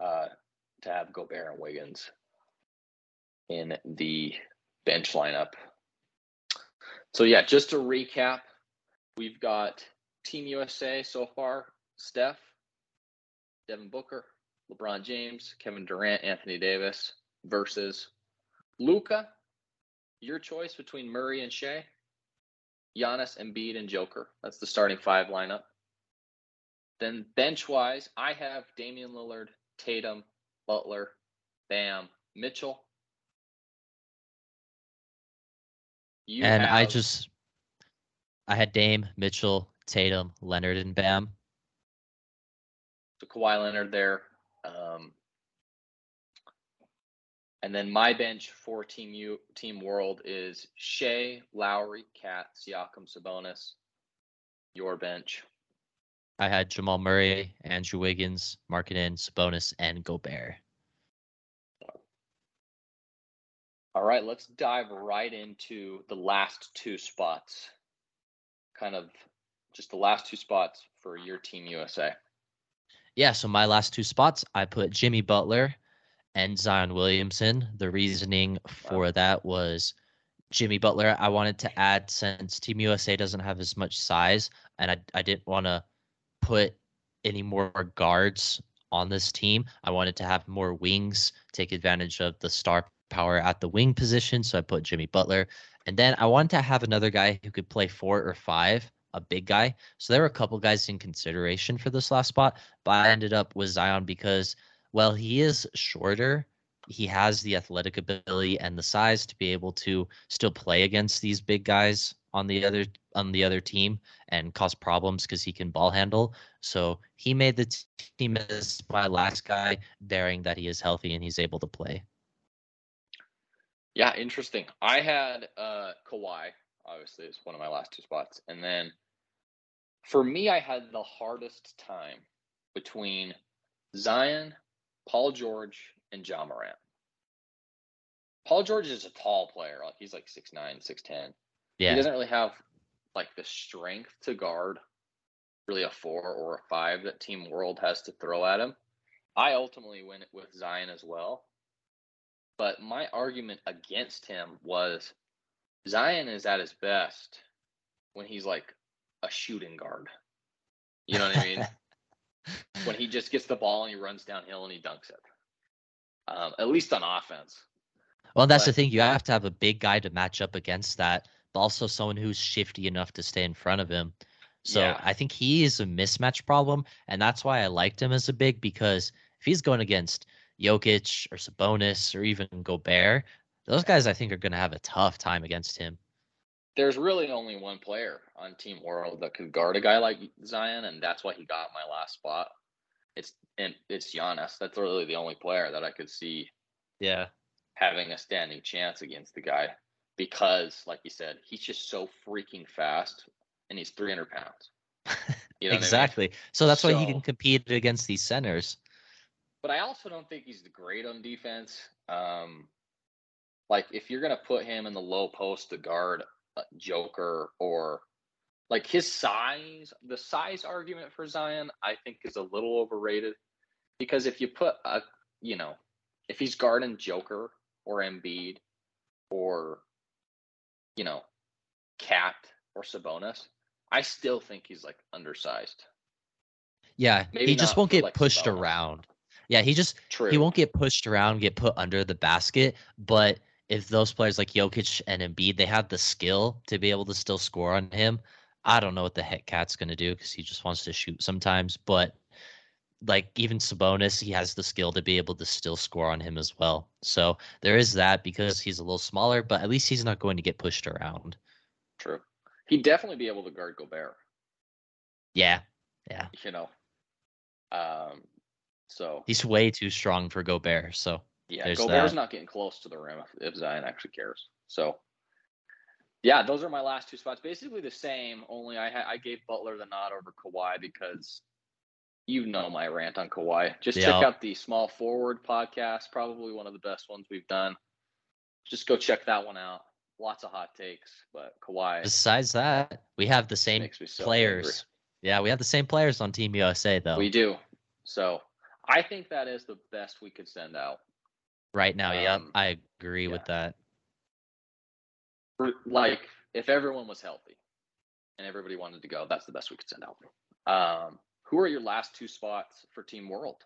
uh, to have Gobert and Wiggins in the bench lineup. So yeah, just to recap, we've got Team USA so far: Steph, Devin Booker, LeBron James, Kevin Durant, Anthony Davis versus Luka. Your choice between Murray and Shai, Giannis, Embiid, and Joker. That's the starting five lineup. Then bench wise, I have Damian Lillard, Tatum, Butler, Bam, Mitchell. You and have... I just I had Dame, Mitchell, Tatum, Leonard, and Bam. So Kawhi Leonard there. Um, and then my bench for Team U Team World is Shai, Lauri, KAT, Siakam, Sabonis. Your bench. I had Jamal Murray, Andrew Wiggins, Markkanen, Sabonis, and Gobert. All right, let's dive right into the last two spots. Kind of just the last two spots for your team USA. Yeah, so my last two spots, I put Jimmy Butler and Zion Williamson. The reasoning for wow. that was Jimmy Butler. I wanted to add since Team USA doesn't have as much size, and I I didn't want to put any more guards on this team. I wanted to have more wings, take advantage of the star power at the wing position. So I put Jimmy Butler. And then I wanted to have another guy who could play four or five, a big guy. So there were a couple guys in consideration for this last spot, but I ended up with Zion because, well, he is shorter. He has the athletic ability and the size to be able to still play against these big guys on the other on the other team and cause problems because he can ball handle. So he made the team as my last guy, bearing that he is healthy and he's able to play. Yeah, interesting. I had uh Kawhi, obviously, it's one of my last two spots. And then for me, I had the hardest time between Zion, Paul George, and Ja Morant. Paul George is a tall player. Like he's like 6'9, 6'10. Yeah. He doesn't really have like the strength to guard really a four or a five that Team World has to throw at him. I ultimately went with Zion as well. But my argument against him was Zion is at his best when he's like a shooting guard. You know what I mean? when he just gets the ball and he runs downhill and he dunks it. Um, at least on offense. Well, that's but, the thing. You have to have a big guy to match up against that but also someone who's shifty enough to stay in front of him. So yeah. I think he is a mismatch problem, and that's why I liked him as a big because if he's going against Jokic or Sabonis or even Gobert, those guys I think are going to have a tough time against him. There's really only one player on Team World that could guard a guy like Zion, and that's why he got my last spot. It's and it's Giannis. That's really the only player that I could see. Yeah, having a standing chance against the guy because, like you said, he's just so freaking fast, and he's 300 pounds. You know exactly. I mean? So that's so, why he can compete against these centers. But I also don't think he's great on defense. Um, like if you're gonna put him in the low post to guard uh, Joker or like his size, the size argument for Zion, I think is a little overrated because if you put a, you know, if he's guarding Joker or Embiid or you know, KAT or Sabonis, I still think he's like undersized. Yeah, Maybe he just won't get like pushed Sabonis. around. Yeah, he just True. he won't get pushed around, get put under the basket. But if those players like Jokic and Embiid, they have the skill to be able to still score on him. I don't know what the heck KAT's gonna do because he just wants to shoot sometimes. But like even Sabonis, he has the skill to be able to still score on him as well. So there is that because he's a little smaller, but at least he's not going to get pushed around. True. He'd definitely be able to guard Gobert. Yeah. Yeah. You know. Um so he's way too strong for Gobert, so Yeah, There's Gobert's that. not getting close to the rim if, if Zion actually cares. So, yeah, those are my last two spots. Basically the same. Only I ha- I gave Butler the nod over Kawhi because you know my rant on Kawhi. Just Yeah. check out the Small Forward podcast. Probably one of the best ones we've done. Just go check that one out. Lots of hot takes, but Kawhi Besides that, we have the same so players. Yeah, we have the same players on Team USA though. We do. So I think that is the best we could send out. Right now, yep, um, I agree with that. Like if everyone was healthy and everybody wanted to go, that's the best we could send out. Um, who are your last two spots for Team World?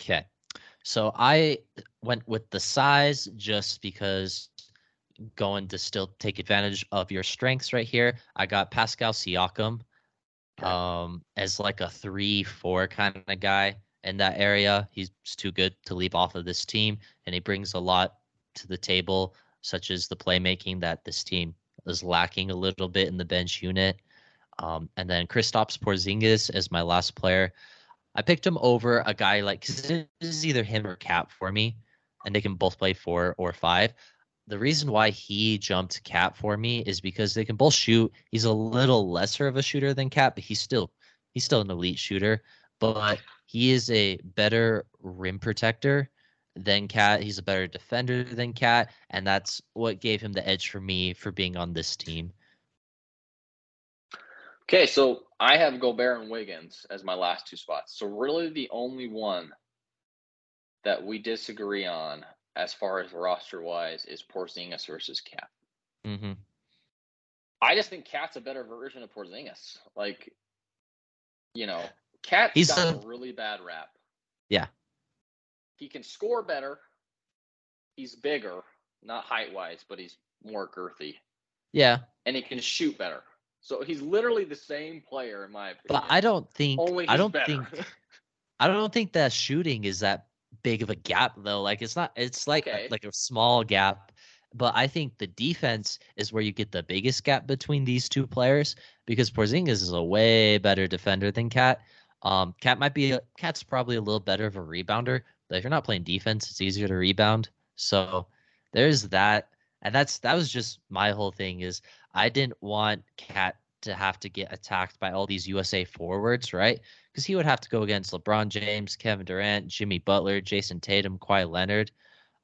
Okay. So I went with the size just because going to still take advantage of your strengths right here. I got Pascal Siakam um as like a 3-4 kind of guy in that area. He's too good to leave off of this team and he brings a lot to the table such as the playmaking that this team is lacking a little bit in the bench unit. Um, and then Kristaps Porzingis is my last player. I picked him over a guy like cause this is either him or KAT for me, and they can both play four or five. The reason why he jumped KAT for me is because they can both shoot. He's a little lesser of a shooter than KAT, but he's still he's still an elite shooter. But he is a better rim protector than KAT. He's a better defender than KAT, and that's what gave him the edge for me for being on this team. Okay, so I have Gobert and Wiggins as my last two spots. So really the only one that we disagree on as far as roster wise is Porzingis versus KAT. Mm-hmm. I just think KAT's a better version of Porzingis. Like, you know, KAT's He's got a- a really bad rap. Yeah. He can score better. He's bigger, not height wise, but he's more girthy. Yeah, And he can shoot better. So he's literally the same player in my opinion. but I don't think only I don't better. think I don't think that shooting is that big of a gap though. Like it's not it's like a- Okay. like a small gap. But I think the defense is where you get the biggest gap between these two players because Porzingis is a way better defender than KAT. Um, KAT might be a, KAT's probably a little better of a rebounder, but if you're not playing defense, it's easier to rebound. So there's that, and that's that was just my whole thing is I didn't want KAT to have to get attacked by all these USA forwards, right? Because he would have to go against LeBron James, Kevin Durant, Jimmy Butler, Jason Tatum, Kawhi Leonard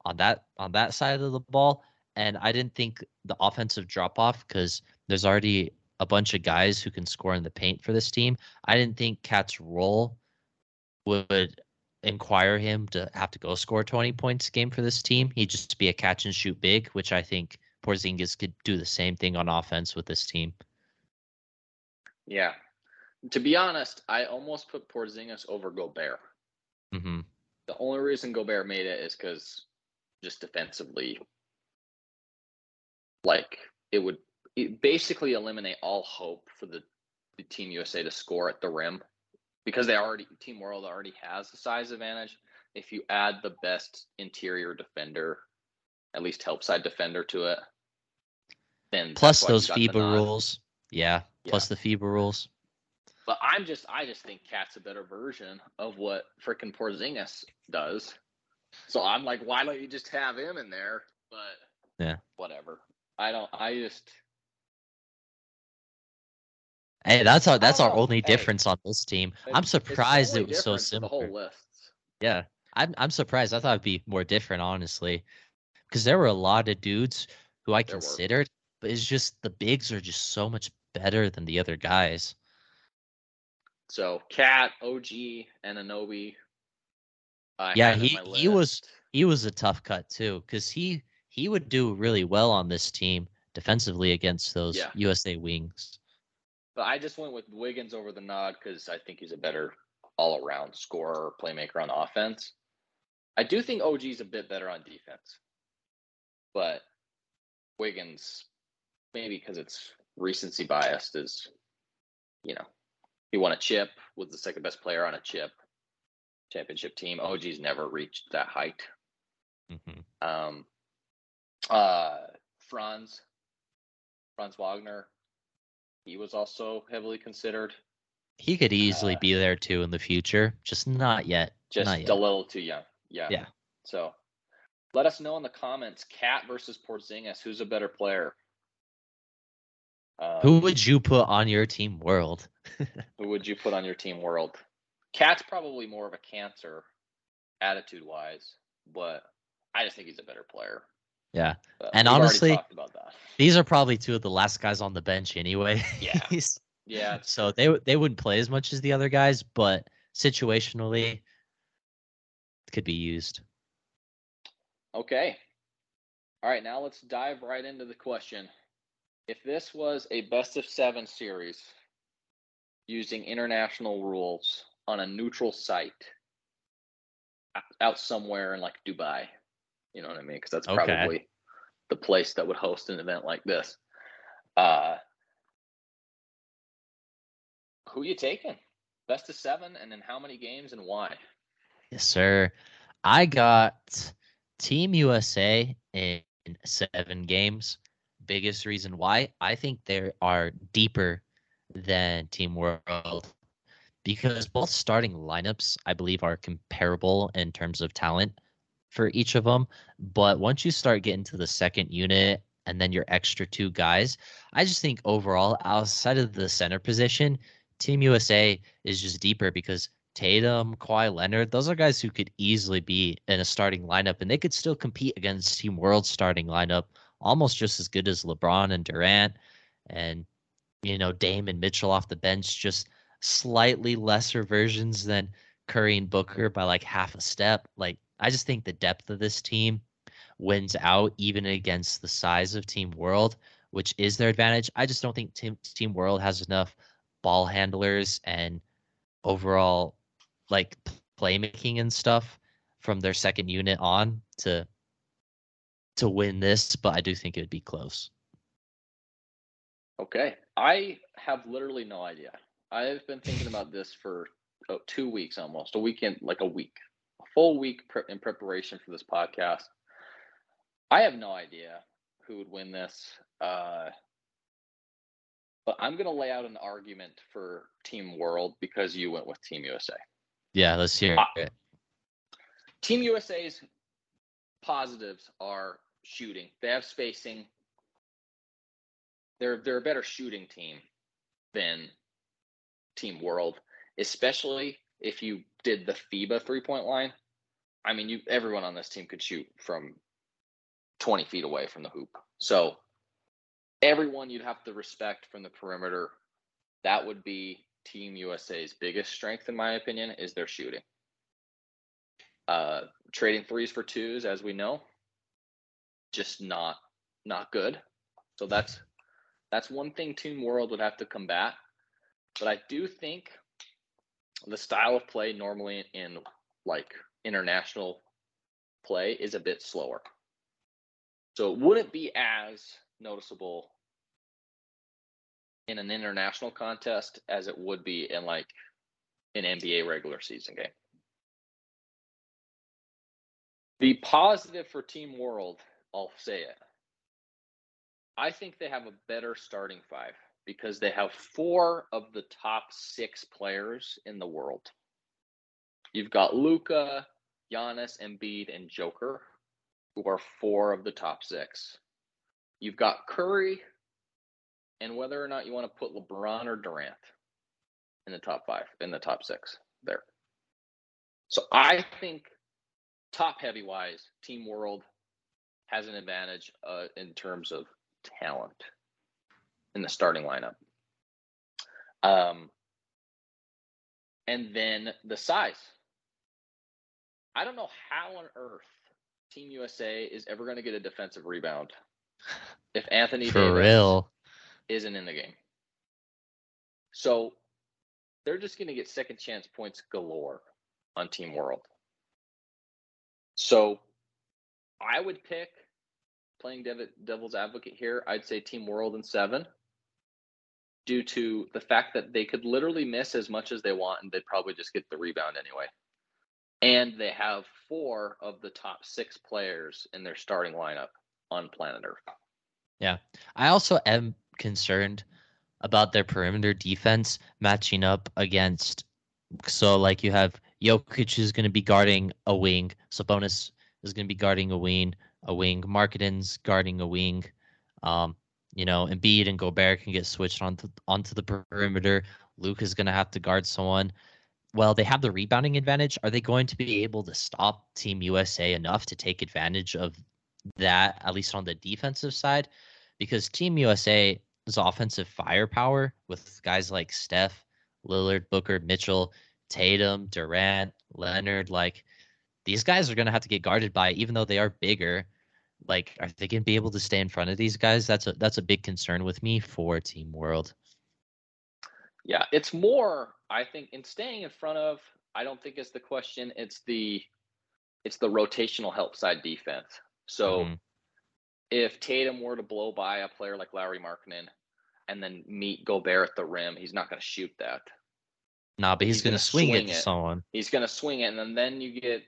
on that on that side of the ball. And I didn't think the offensive drop off because there's already a bunch of guys who can score in the paint for this team. I didn't think KAT's role would inquire him to have to go score 20 points a game for this team. He'd just be a catch and shoot big, which I think Porzingis could do the same thing on offense with this team. yeah. To be honest, I almost put Porzingis over Gobert. hmm The only reason Gobert made it is because just defensively, like it would basically eliminate all hope for the, the Team USA to score at the rim because they already Team World already has the size advantage. If you add the best interior defender, at least help side defender to it, then Plus those FIBA rules. Yeah. Plus the FIBA rules. But I'm just, I just think KAT's a better version of what freaking Porzingis does. So I'm like, why don't you just have him in there? But Yeah. whatever. I don't. I just Hey, that's our that's our know. only Hey, difference on this team. I'm it's- it's the surprised it was so of The whole list. Yeah, I'm I'm surprised. I thought it'd be more different, honestly, because there were a lot of dudes who I There were. considered, but it's just the bigs are just so much better than the other guys. So KAT, OG, and Anunoby. I Yeah, he- he was- He was a tough cut too, because he he would do really well on this team defensively against those Yeah. USA wings. But I just went with Wiggins over the nod because I think he's a better all around scorer, playmaker on offense. I do think OG's a bit better on defense. But Wiggins, maybe because it's recency biased, is, you know, he won a chip, was the second best player on a chip championship team. OG's never reached that height. hmm Um, uh, Franz, Franz Wagner, he was also heavily considered. He could easily Uh, be there too in the future, just not yet. just not yet. a little too young. Yeah. Yeah. So Let us know in the comments. KAT versus Porzingis. Who's a better player? Um, who would you put on your team world? who would you put on your team world? KAT's probably more of a cancer attitude wise, but I just think he's a better player. Yeah. But and honestly, these are probably two of the last guys on the bench anyway. Yeah. yeah. So they they wouldn't play as much as the other guys, but situationally could be used. Okay. All right, now let's dive right into the question. If this was a best of 7 series using international rules on a neutral site out somewhere in like Dubai, you know what I mean? Because that's probably okay. the place that would host an event like this. Uh, who you taking? Best of seven, and then how many games and why? Yes, sir. I got Team USA in seven games. Biggest reason why I think they are deeper than Team World because both starting lineups, I believe, are comparable in terms of talent for each of them. But once you start getting to the second unit and then your extra two guys, I just think overall, outside of the center position, Team USA is just deeper because Tatum, Kawhi Leonard, those are guys who could easily be in a starting lineup and they could still compete against Team World starting lineup almost just as good as LeBron and Durant and you know Dame and Mitchell off the bench just slightly lesser versions than Curry and Booker by like half a step. Like I just think the depth of this team wins out even against the size of Team World, which is their advantage. I just don't think Team Team World has enough ball handlers and overall like playmaking and stuff from their second unit on to to win this, but I do think it would be close. Okay. I have literally no idea. I've been thinking about this for oh, two weeks almost, a weekend, like a week full week in preparation for this podcast. I have no idea who would win this, uh, but I'm going to lay out an argument for Team World because you went with Team USA. Yeah, let's hear it. Team USA's positives are shooting. They have spacing. They're they're a better shooting team than Team World, especially if you did the FIBA three point line. I mean, you everyone on this team could shoot from 20 feet away from the hoop. So everyone you'd have to respect from the perimeter. That would be Team USA's biggest strength, in my opinion, is their shooting. Uh, trading threes for twos, as we know, just not not good. So that's that's one thing Team World would have to combat. But I do think the style of play normally in like international play is a bit slower. So it wouldn't be as noticeable in an international contest as it would be in like an NBA regular season game. The positive for Team World, I'll say it. I think they have a better starting five because they have four of the top six players in the world. You've got Luka, Giannis, Embiid, and Joker, who are four of the top six. You've got Curry, and whether or not you want to put LeBron or Durant in the top five, in the top six there. So I think top heavy wise, Team World has an advantage uh, in terms of talent in the starting lineup. Um, and then the size. I don't know how on earth Team USA is ever going to get a defensive rebound if Anthony For Davis real. isn't in the game. So they're just going to get second chance points galore on Team World. So I would pick playing devil's advocate here. I'd say Team World in seven due to the fact that they could literally miss as much as they want and they'd probably just get the rebound anyway and they have four of the top six players in their starting lineup on planet Earth. Yeah. I also am concerned about their perimeter defense matching up against. So, like, you have Jokic is going to be guarding a wing. Sabonis is going to be guarding a wing. A wing. Markkanen's guarding a wing. Um, you know, Embiid and Gobert can get switched onto onto the perimeter. Luke is going to have to guard someone. Well, they have the rebounding advantage. Are they going to be able to stop Team USA enough to take advantage of that, at least on the defensive side? Because Team USA's offensive firepower with guys like Steph, Lillard, Booker, Mitchell, Tatum, Durant, Leonard, like these guys are going to have to get guarded by, even though they are bigger. Like, are they going to be able to stay in front of these guys? That's a that's a big concern with me for Team World. Yeah, it's more. I think in staying in front of. I don't think it's the question. It's the it's the rotational help side defense. So mm-hmm. if Tatum were to blow by a player like Lauri Markkanen and then meet Gobert at the rim, he's not going to shoot that. Nah, but he's, he's going to swing, swing, it to someone. He's going to swing it, and then, then you get,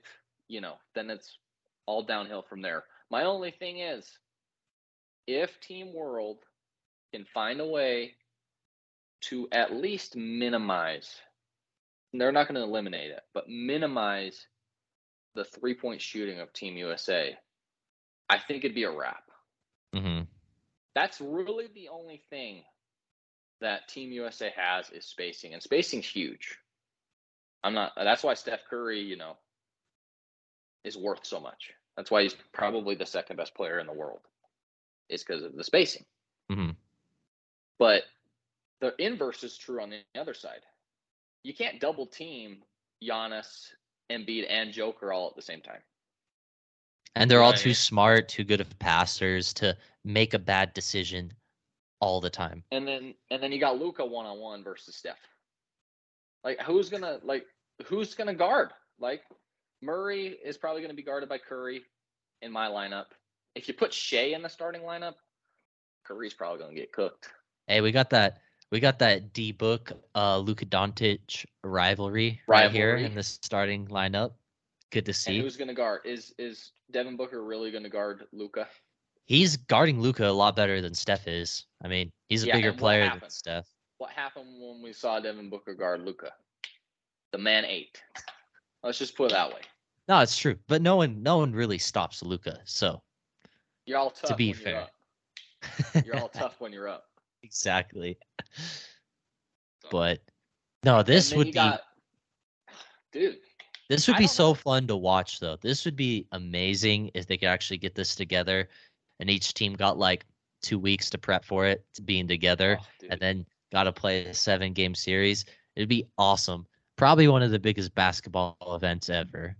you know, then it's all downhill from there. My only thing is, if Team World can find a way to at least minimize, they're not going to eliminate it, but minimize the three point shooting of Team USA, I think it'd be a wrap. Mm-hmm. That's really the only thing that Team USA has is spacing, and spacing's huge. I'm not. That's why Steph Curry, you know, is worth so much. That's why he's probably the second best player in the world. Is because of the spacing. Mm-hmm. But the inverse is true on the other side. You can't double team Giannis, Embiid, and Joker all at the same time. And they're all too smart, too good of passers to make a bad decision all the time. And then and then you got Luka one on one versus Steph. Like who's gonna like who's gonna guard? Like Murray is probably gonna be guarded by Curry in my lineup. If you put Shai in the starting lineup, Curry's probably gonna get cooked. Hey, we got that we got that D book uh Luka Doncic rivalry, rivalry right here in the starting lineup. Good to see. And who's gonna guard? Is is Devin Booker really gonna guard Luka? he's guarding Luka a lot better than Steph is. I mean, he's a yeah, bigger player happened? than Steph. What happened when we saw Devin Booker guard Luka? The man ate. Let's just put it that way. No, it's true, but no one, no one really stops Luka. So you're all tough. To be fair, you're, you're all tough when you're up. Exactly. So. But no, this would be, got, dude. This would be so know. fun to watch, though. This would be amazing if they could actually get this together and each team got like two weeks to prep for it, to being together, oh, and then got to play a seven game series. It'd be awesome. Probably one of the biggest basketball events ever.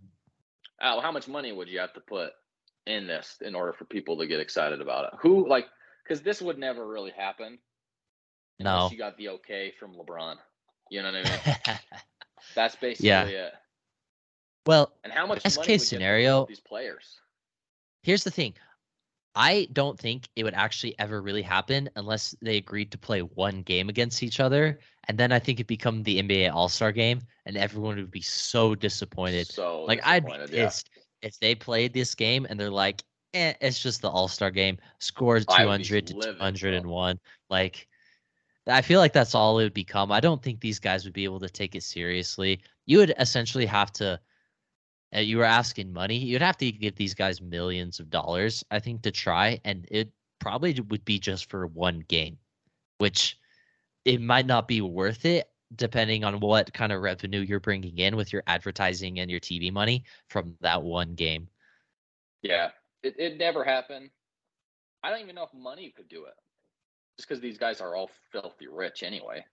Al, how much money would you have to put in this in order for people to get excited about it? Who like because this would never really happen. No, you got the okay from LeBron. You know what I mean? That's basically yeah. it. Well, and how much best case scenario these players? Here's the thing: I don't think it would actually ever really happen unless they agreed to play one game against each other. And then I think it'd become the NBA All Star game and everyone would be so disappointed. So like I'd be pissed yeah. if they played this game and they're like, eh, it's just the All Star game, scores 200 to 201. Bro. Like, I feel like that's all it would become. I don't think these guys would be able to take it seriously. You would essentially have to and you were asking money, you'd have to give these guys millions of dollars, I think, to try, and it probably would be just for one game, which it might not be worth it depending on what kind of revenue you're bringing in with your advertising and your TV money from that one game. Yeah, it it never happened. I don't even know if money could do it, just because these guys are all filthy rich anyway.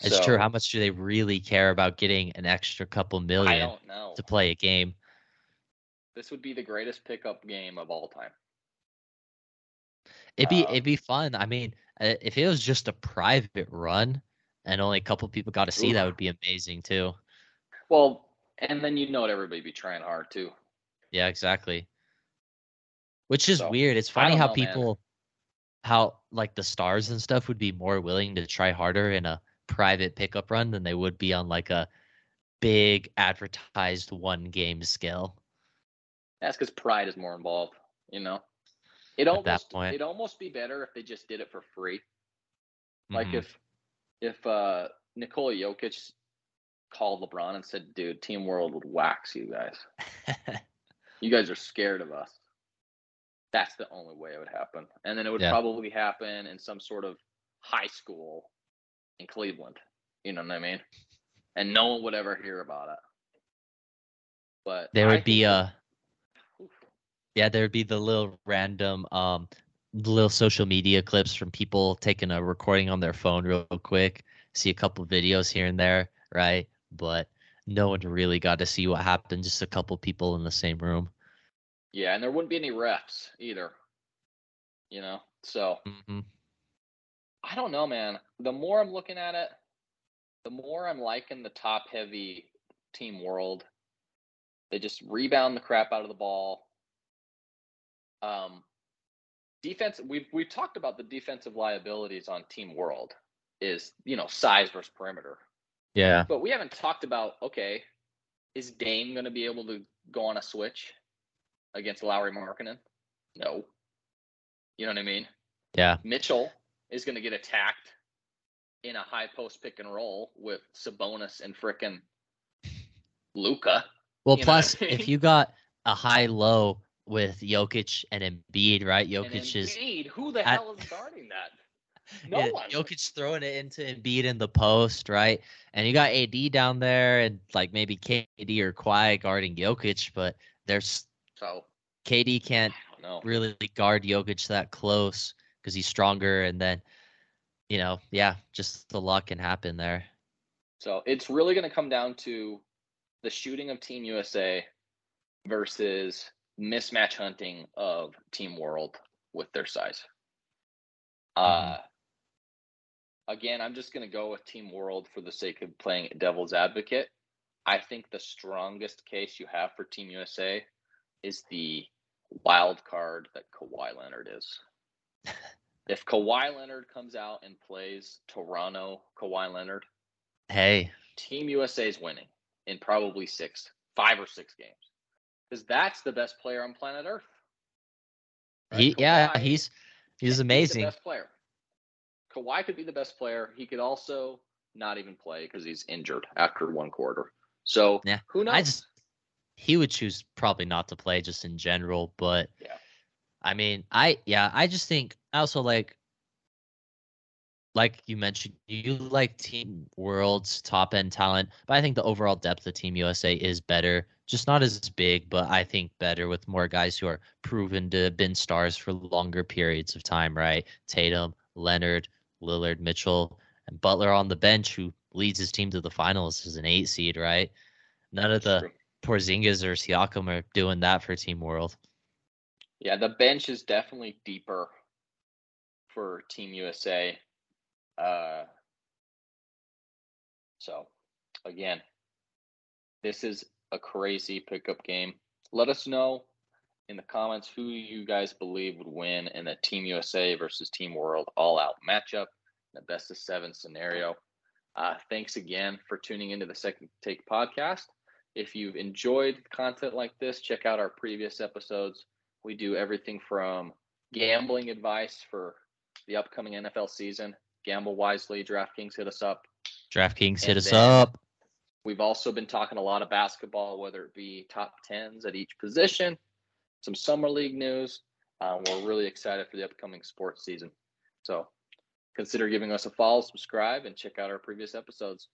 It's so, true. How much do they really care about getting an extra couple million to play a game? This would be the greatest pickup game of all time. It'd be uh, it'd be fun. I mean, uh, if it was just a private run and only a couple people got to see, ooh. that would be amazing too. Well, and then you'd know everybody be trying hard too. Yeah, exactly. Which is so, weird. It's funny how know, people, man. how like the stars and stuff would be more willing to try harder in a private pickup run than they would be on like a big advertised one game scale. That's because pride is more involved, you know. It At almost it'd almost be better if they just did it for free. Like mm-hmm. if if uh Nikola Jokic called LeBron and said, "Dude, Team World would wax you guys." You guys are scared of us. That's the only way it would happen. And then it would Yeah. probably happen in some sort of high school in Cleveland. You know what I mean? And no one would ever hear about it. But There would be Oof. yeah, there would be the little random um little social media clips from people taking a recording on their phone real quick, see a couple videos here and there, right? But no one really got to see what happened, just a couple people in the same room. Yeah, and there wouldn't be any refs either. You know? So hmm I don't know, man. The more I'm looking at it, the more I'm liking the top heavy team world. They just rebound the crap out of the ball. Um, defense. We've we've talked about the defensive liabilities on Team World is you know size versus perimeter, Yeah. but we haven't talked about okay, is Dame going to be able to go on a switch against Lauri Markkanen? No. You know what I mean? Yeah. Mitchell is going to get attacked in a high post pick and roll with Sabonis and frickin' Luka. Well, You plus I mean? if you got a high low with Jokic and Embiid, right? And Jokic is Embiid, who the at- hell is guarding that? No yeah, one. Jokic throwing it into Embiid in the post, right? And you got AD down there and like maybe KD or Kawhi guarding Jokic, but there's So KD can't really guard Jokic that close because he's stronger, and then you know, yeah, just the luck can happen there. So it's really going to come down to the shooting of Team USA versus mismatch hunting of Team World with their size. Uh, again, I'm just going to go with Team World for the sake of playing devil's advocate. I think the strongest case you have for Team USA is the wild card that Kawhi Leonard is. if Kawhi Leonard comes out and plays Toronto Kawhi Leonard, Hey, Team USA is winning in probably six, five or six games, because that's the best player on planet Earth. Right? he yeah, Kawhi he's is he's the amazing. best player. Kawhi could be the best player. He could also not even play because he's injured after one quarter. So Yeah, who knows? I just he would choose probably not to play just in general, but Yeah. I mean, I yeah, I just think also like like you mentioned, you like Team World's top end talent, but I think the overall depth of Team USA is better. Just not as big, but I think better with more guys who are proven to have been stars for longer periods of time, right? Tatum, Leonard, Lillard, Mitchell, and Butler on the bench who leads his team to the finals as an eight seed, right? None of the true. Porzingis or Siakam are doing that for Team World. Yeah, the bench is definitely deeper for Team USA. Uh, so, again, this is a crazy pickup game. Let us know in the comments who you guys believe would win in a Team USA versus Team World all out matchup, the best of seven scenario. Uh, thanks again for tuning into the Second Take podcast. If you've enjoyed content like this, check out our previous episodes. We do everything from gambling advice for the upcoming NFL season. Gamble wisely. DraftKings hit us up. DraftKings hit And us up. We've also been talking a lot of basketball, whether it be top tens at each position, some summer league news. Uh, we're really excited for the upcoming sports season. So consider giving us a follow, subscribe, and check out our previous episodes.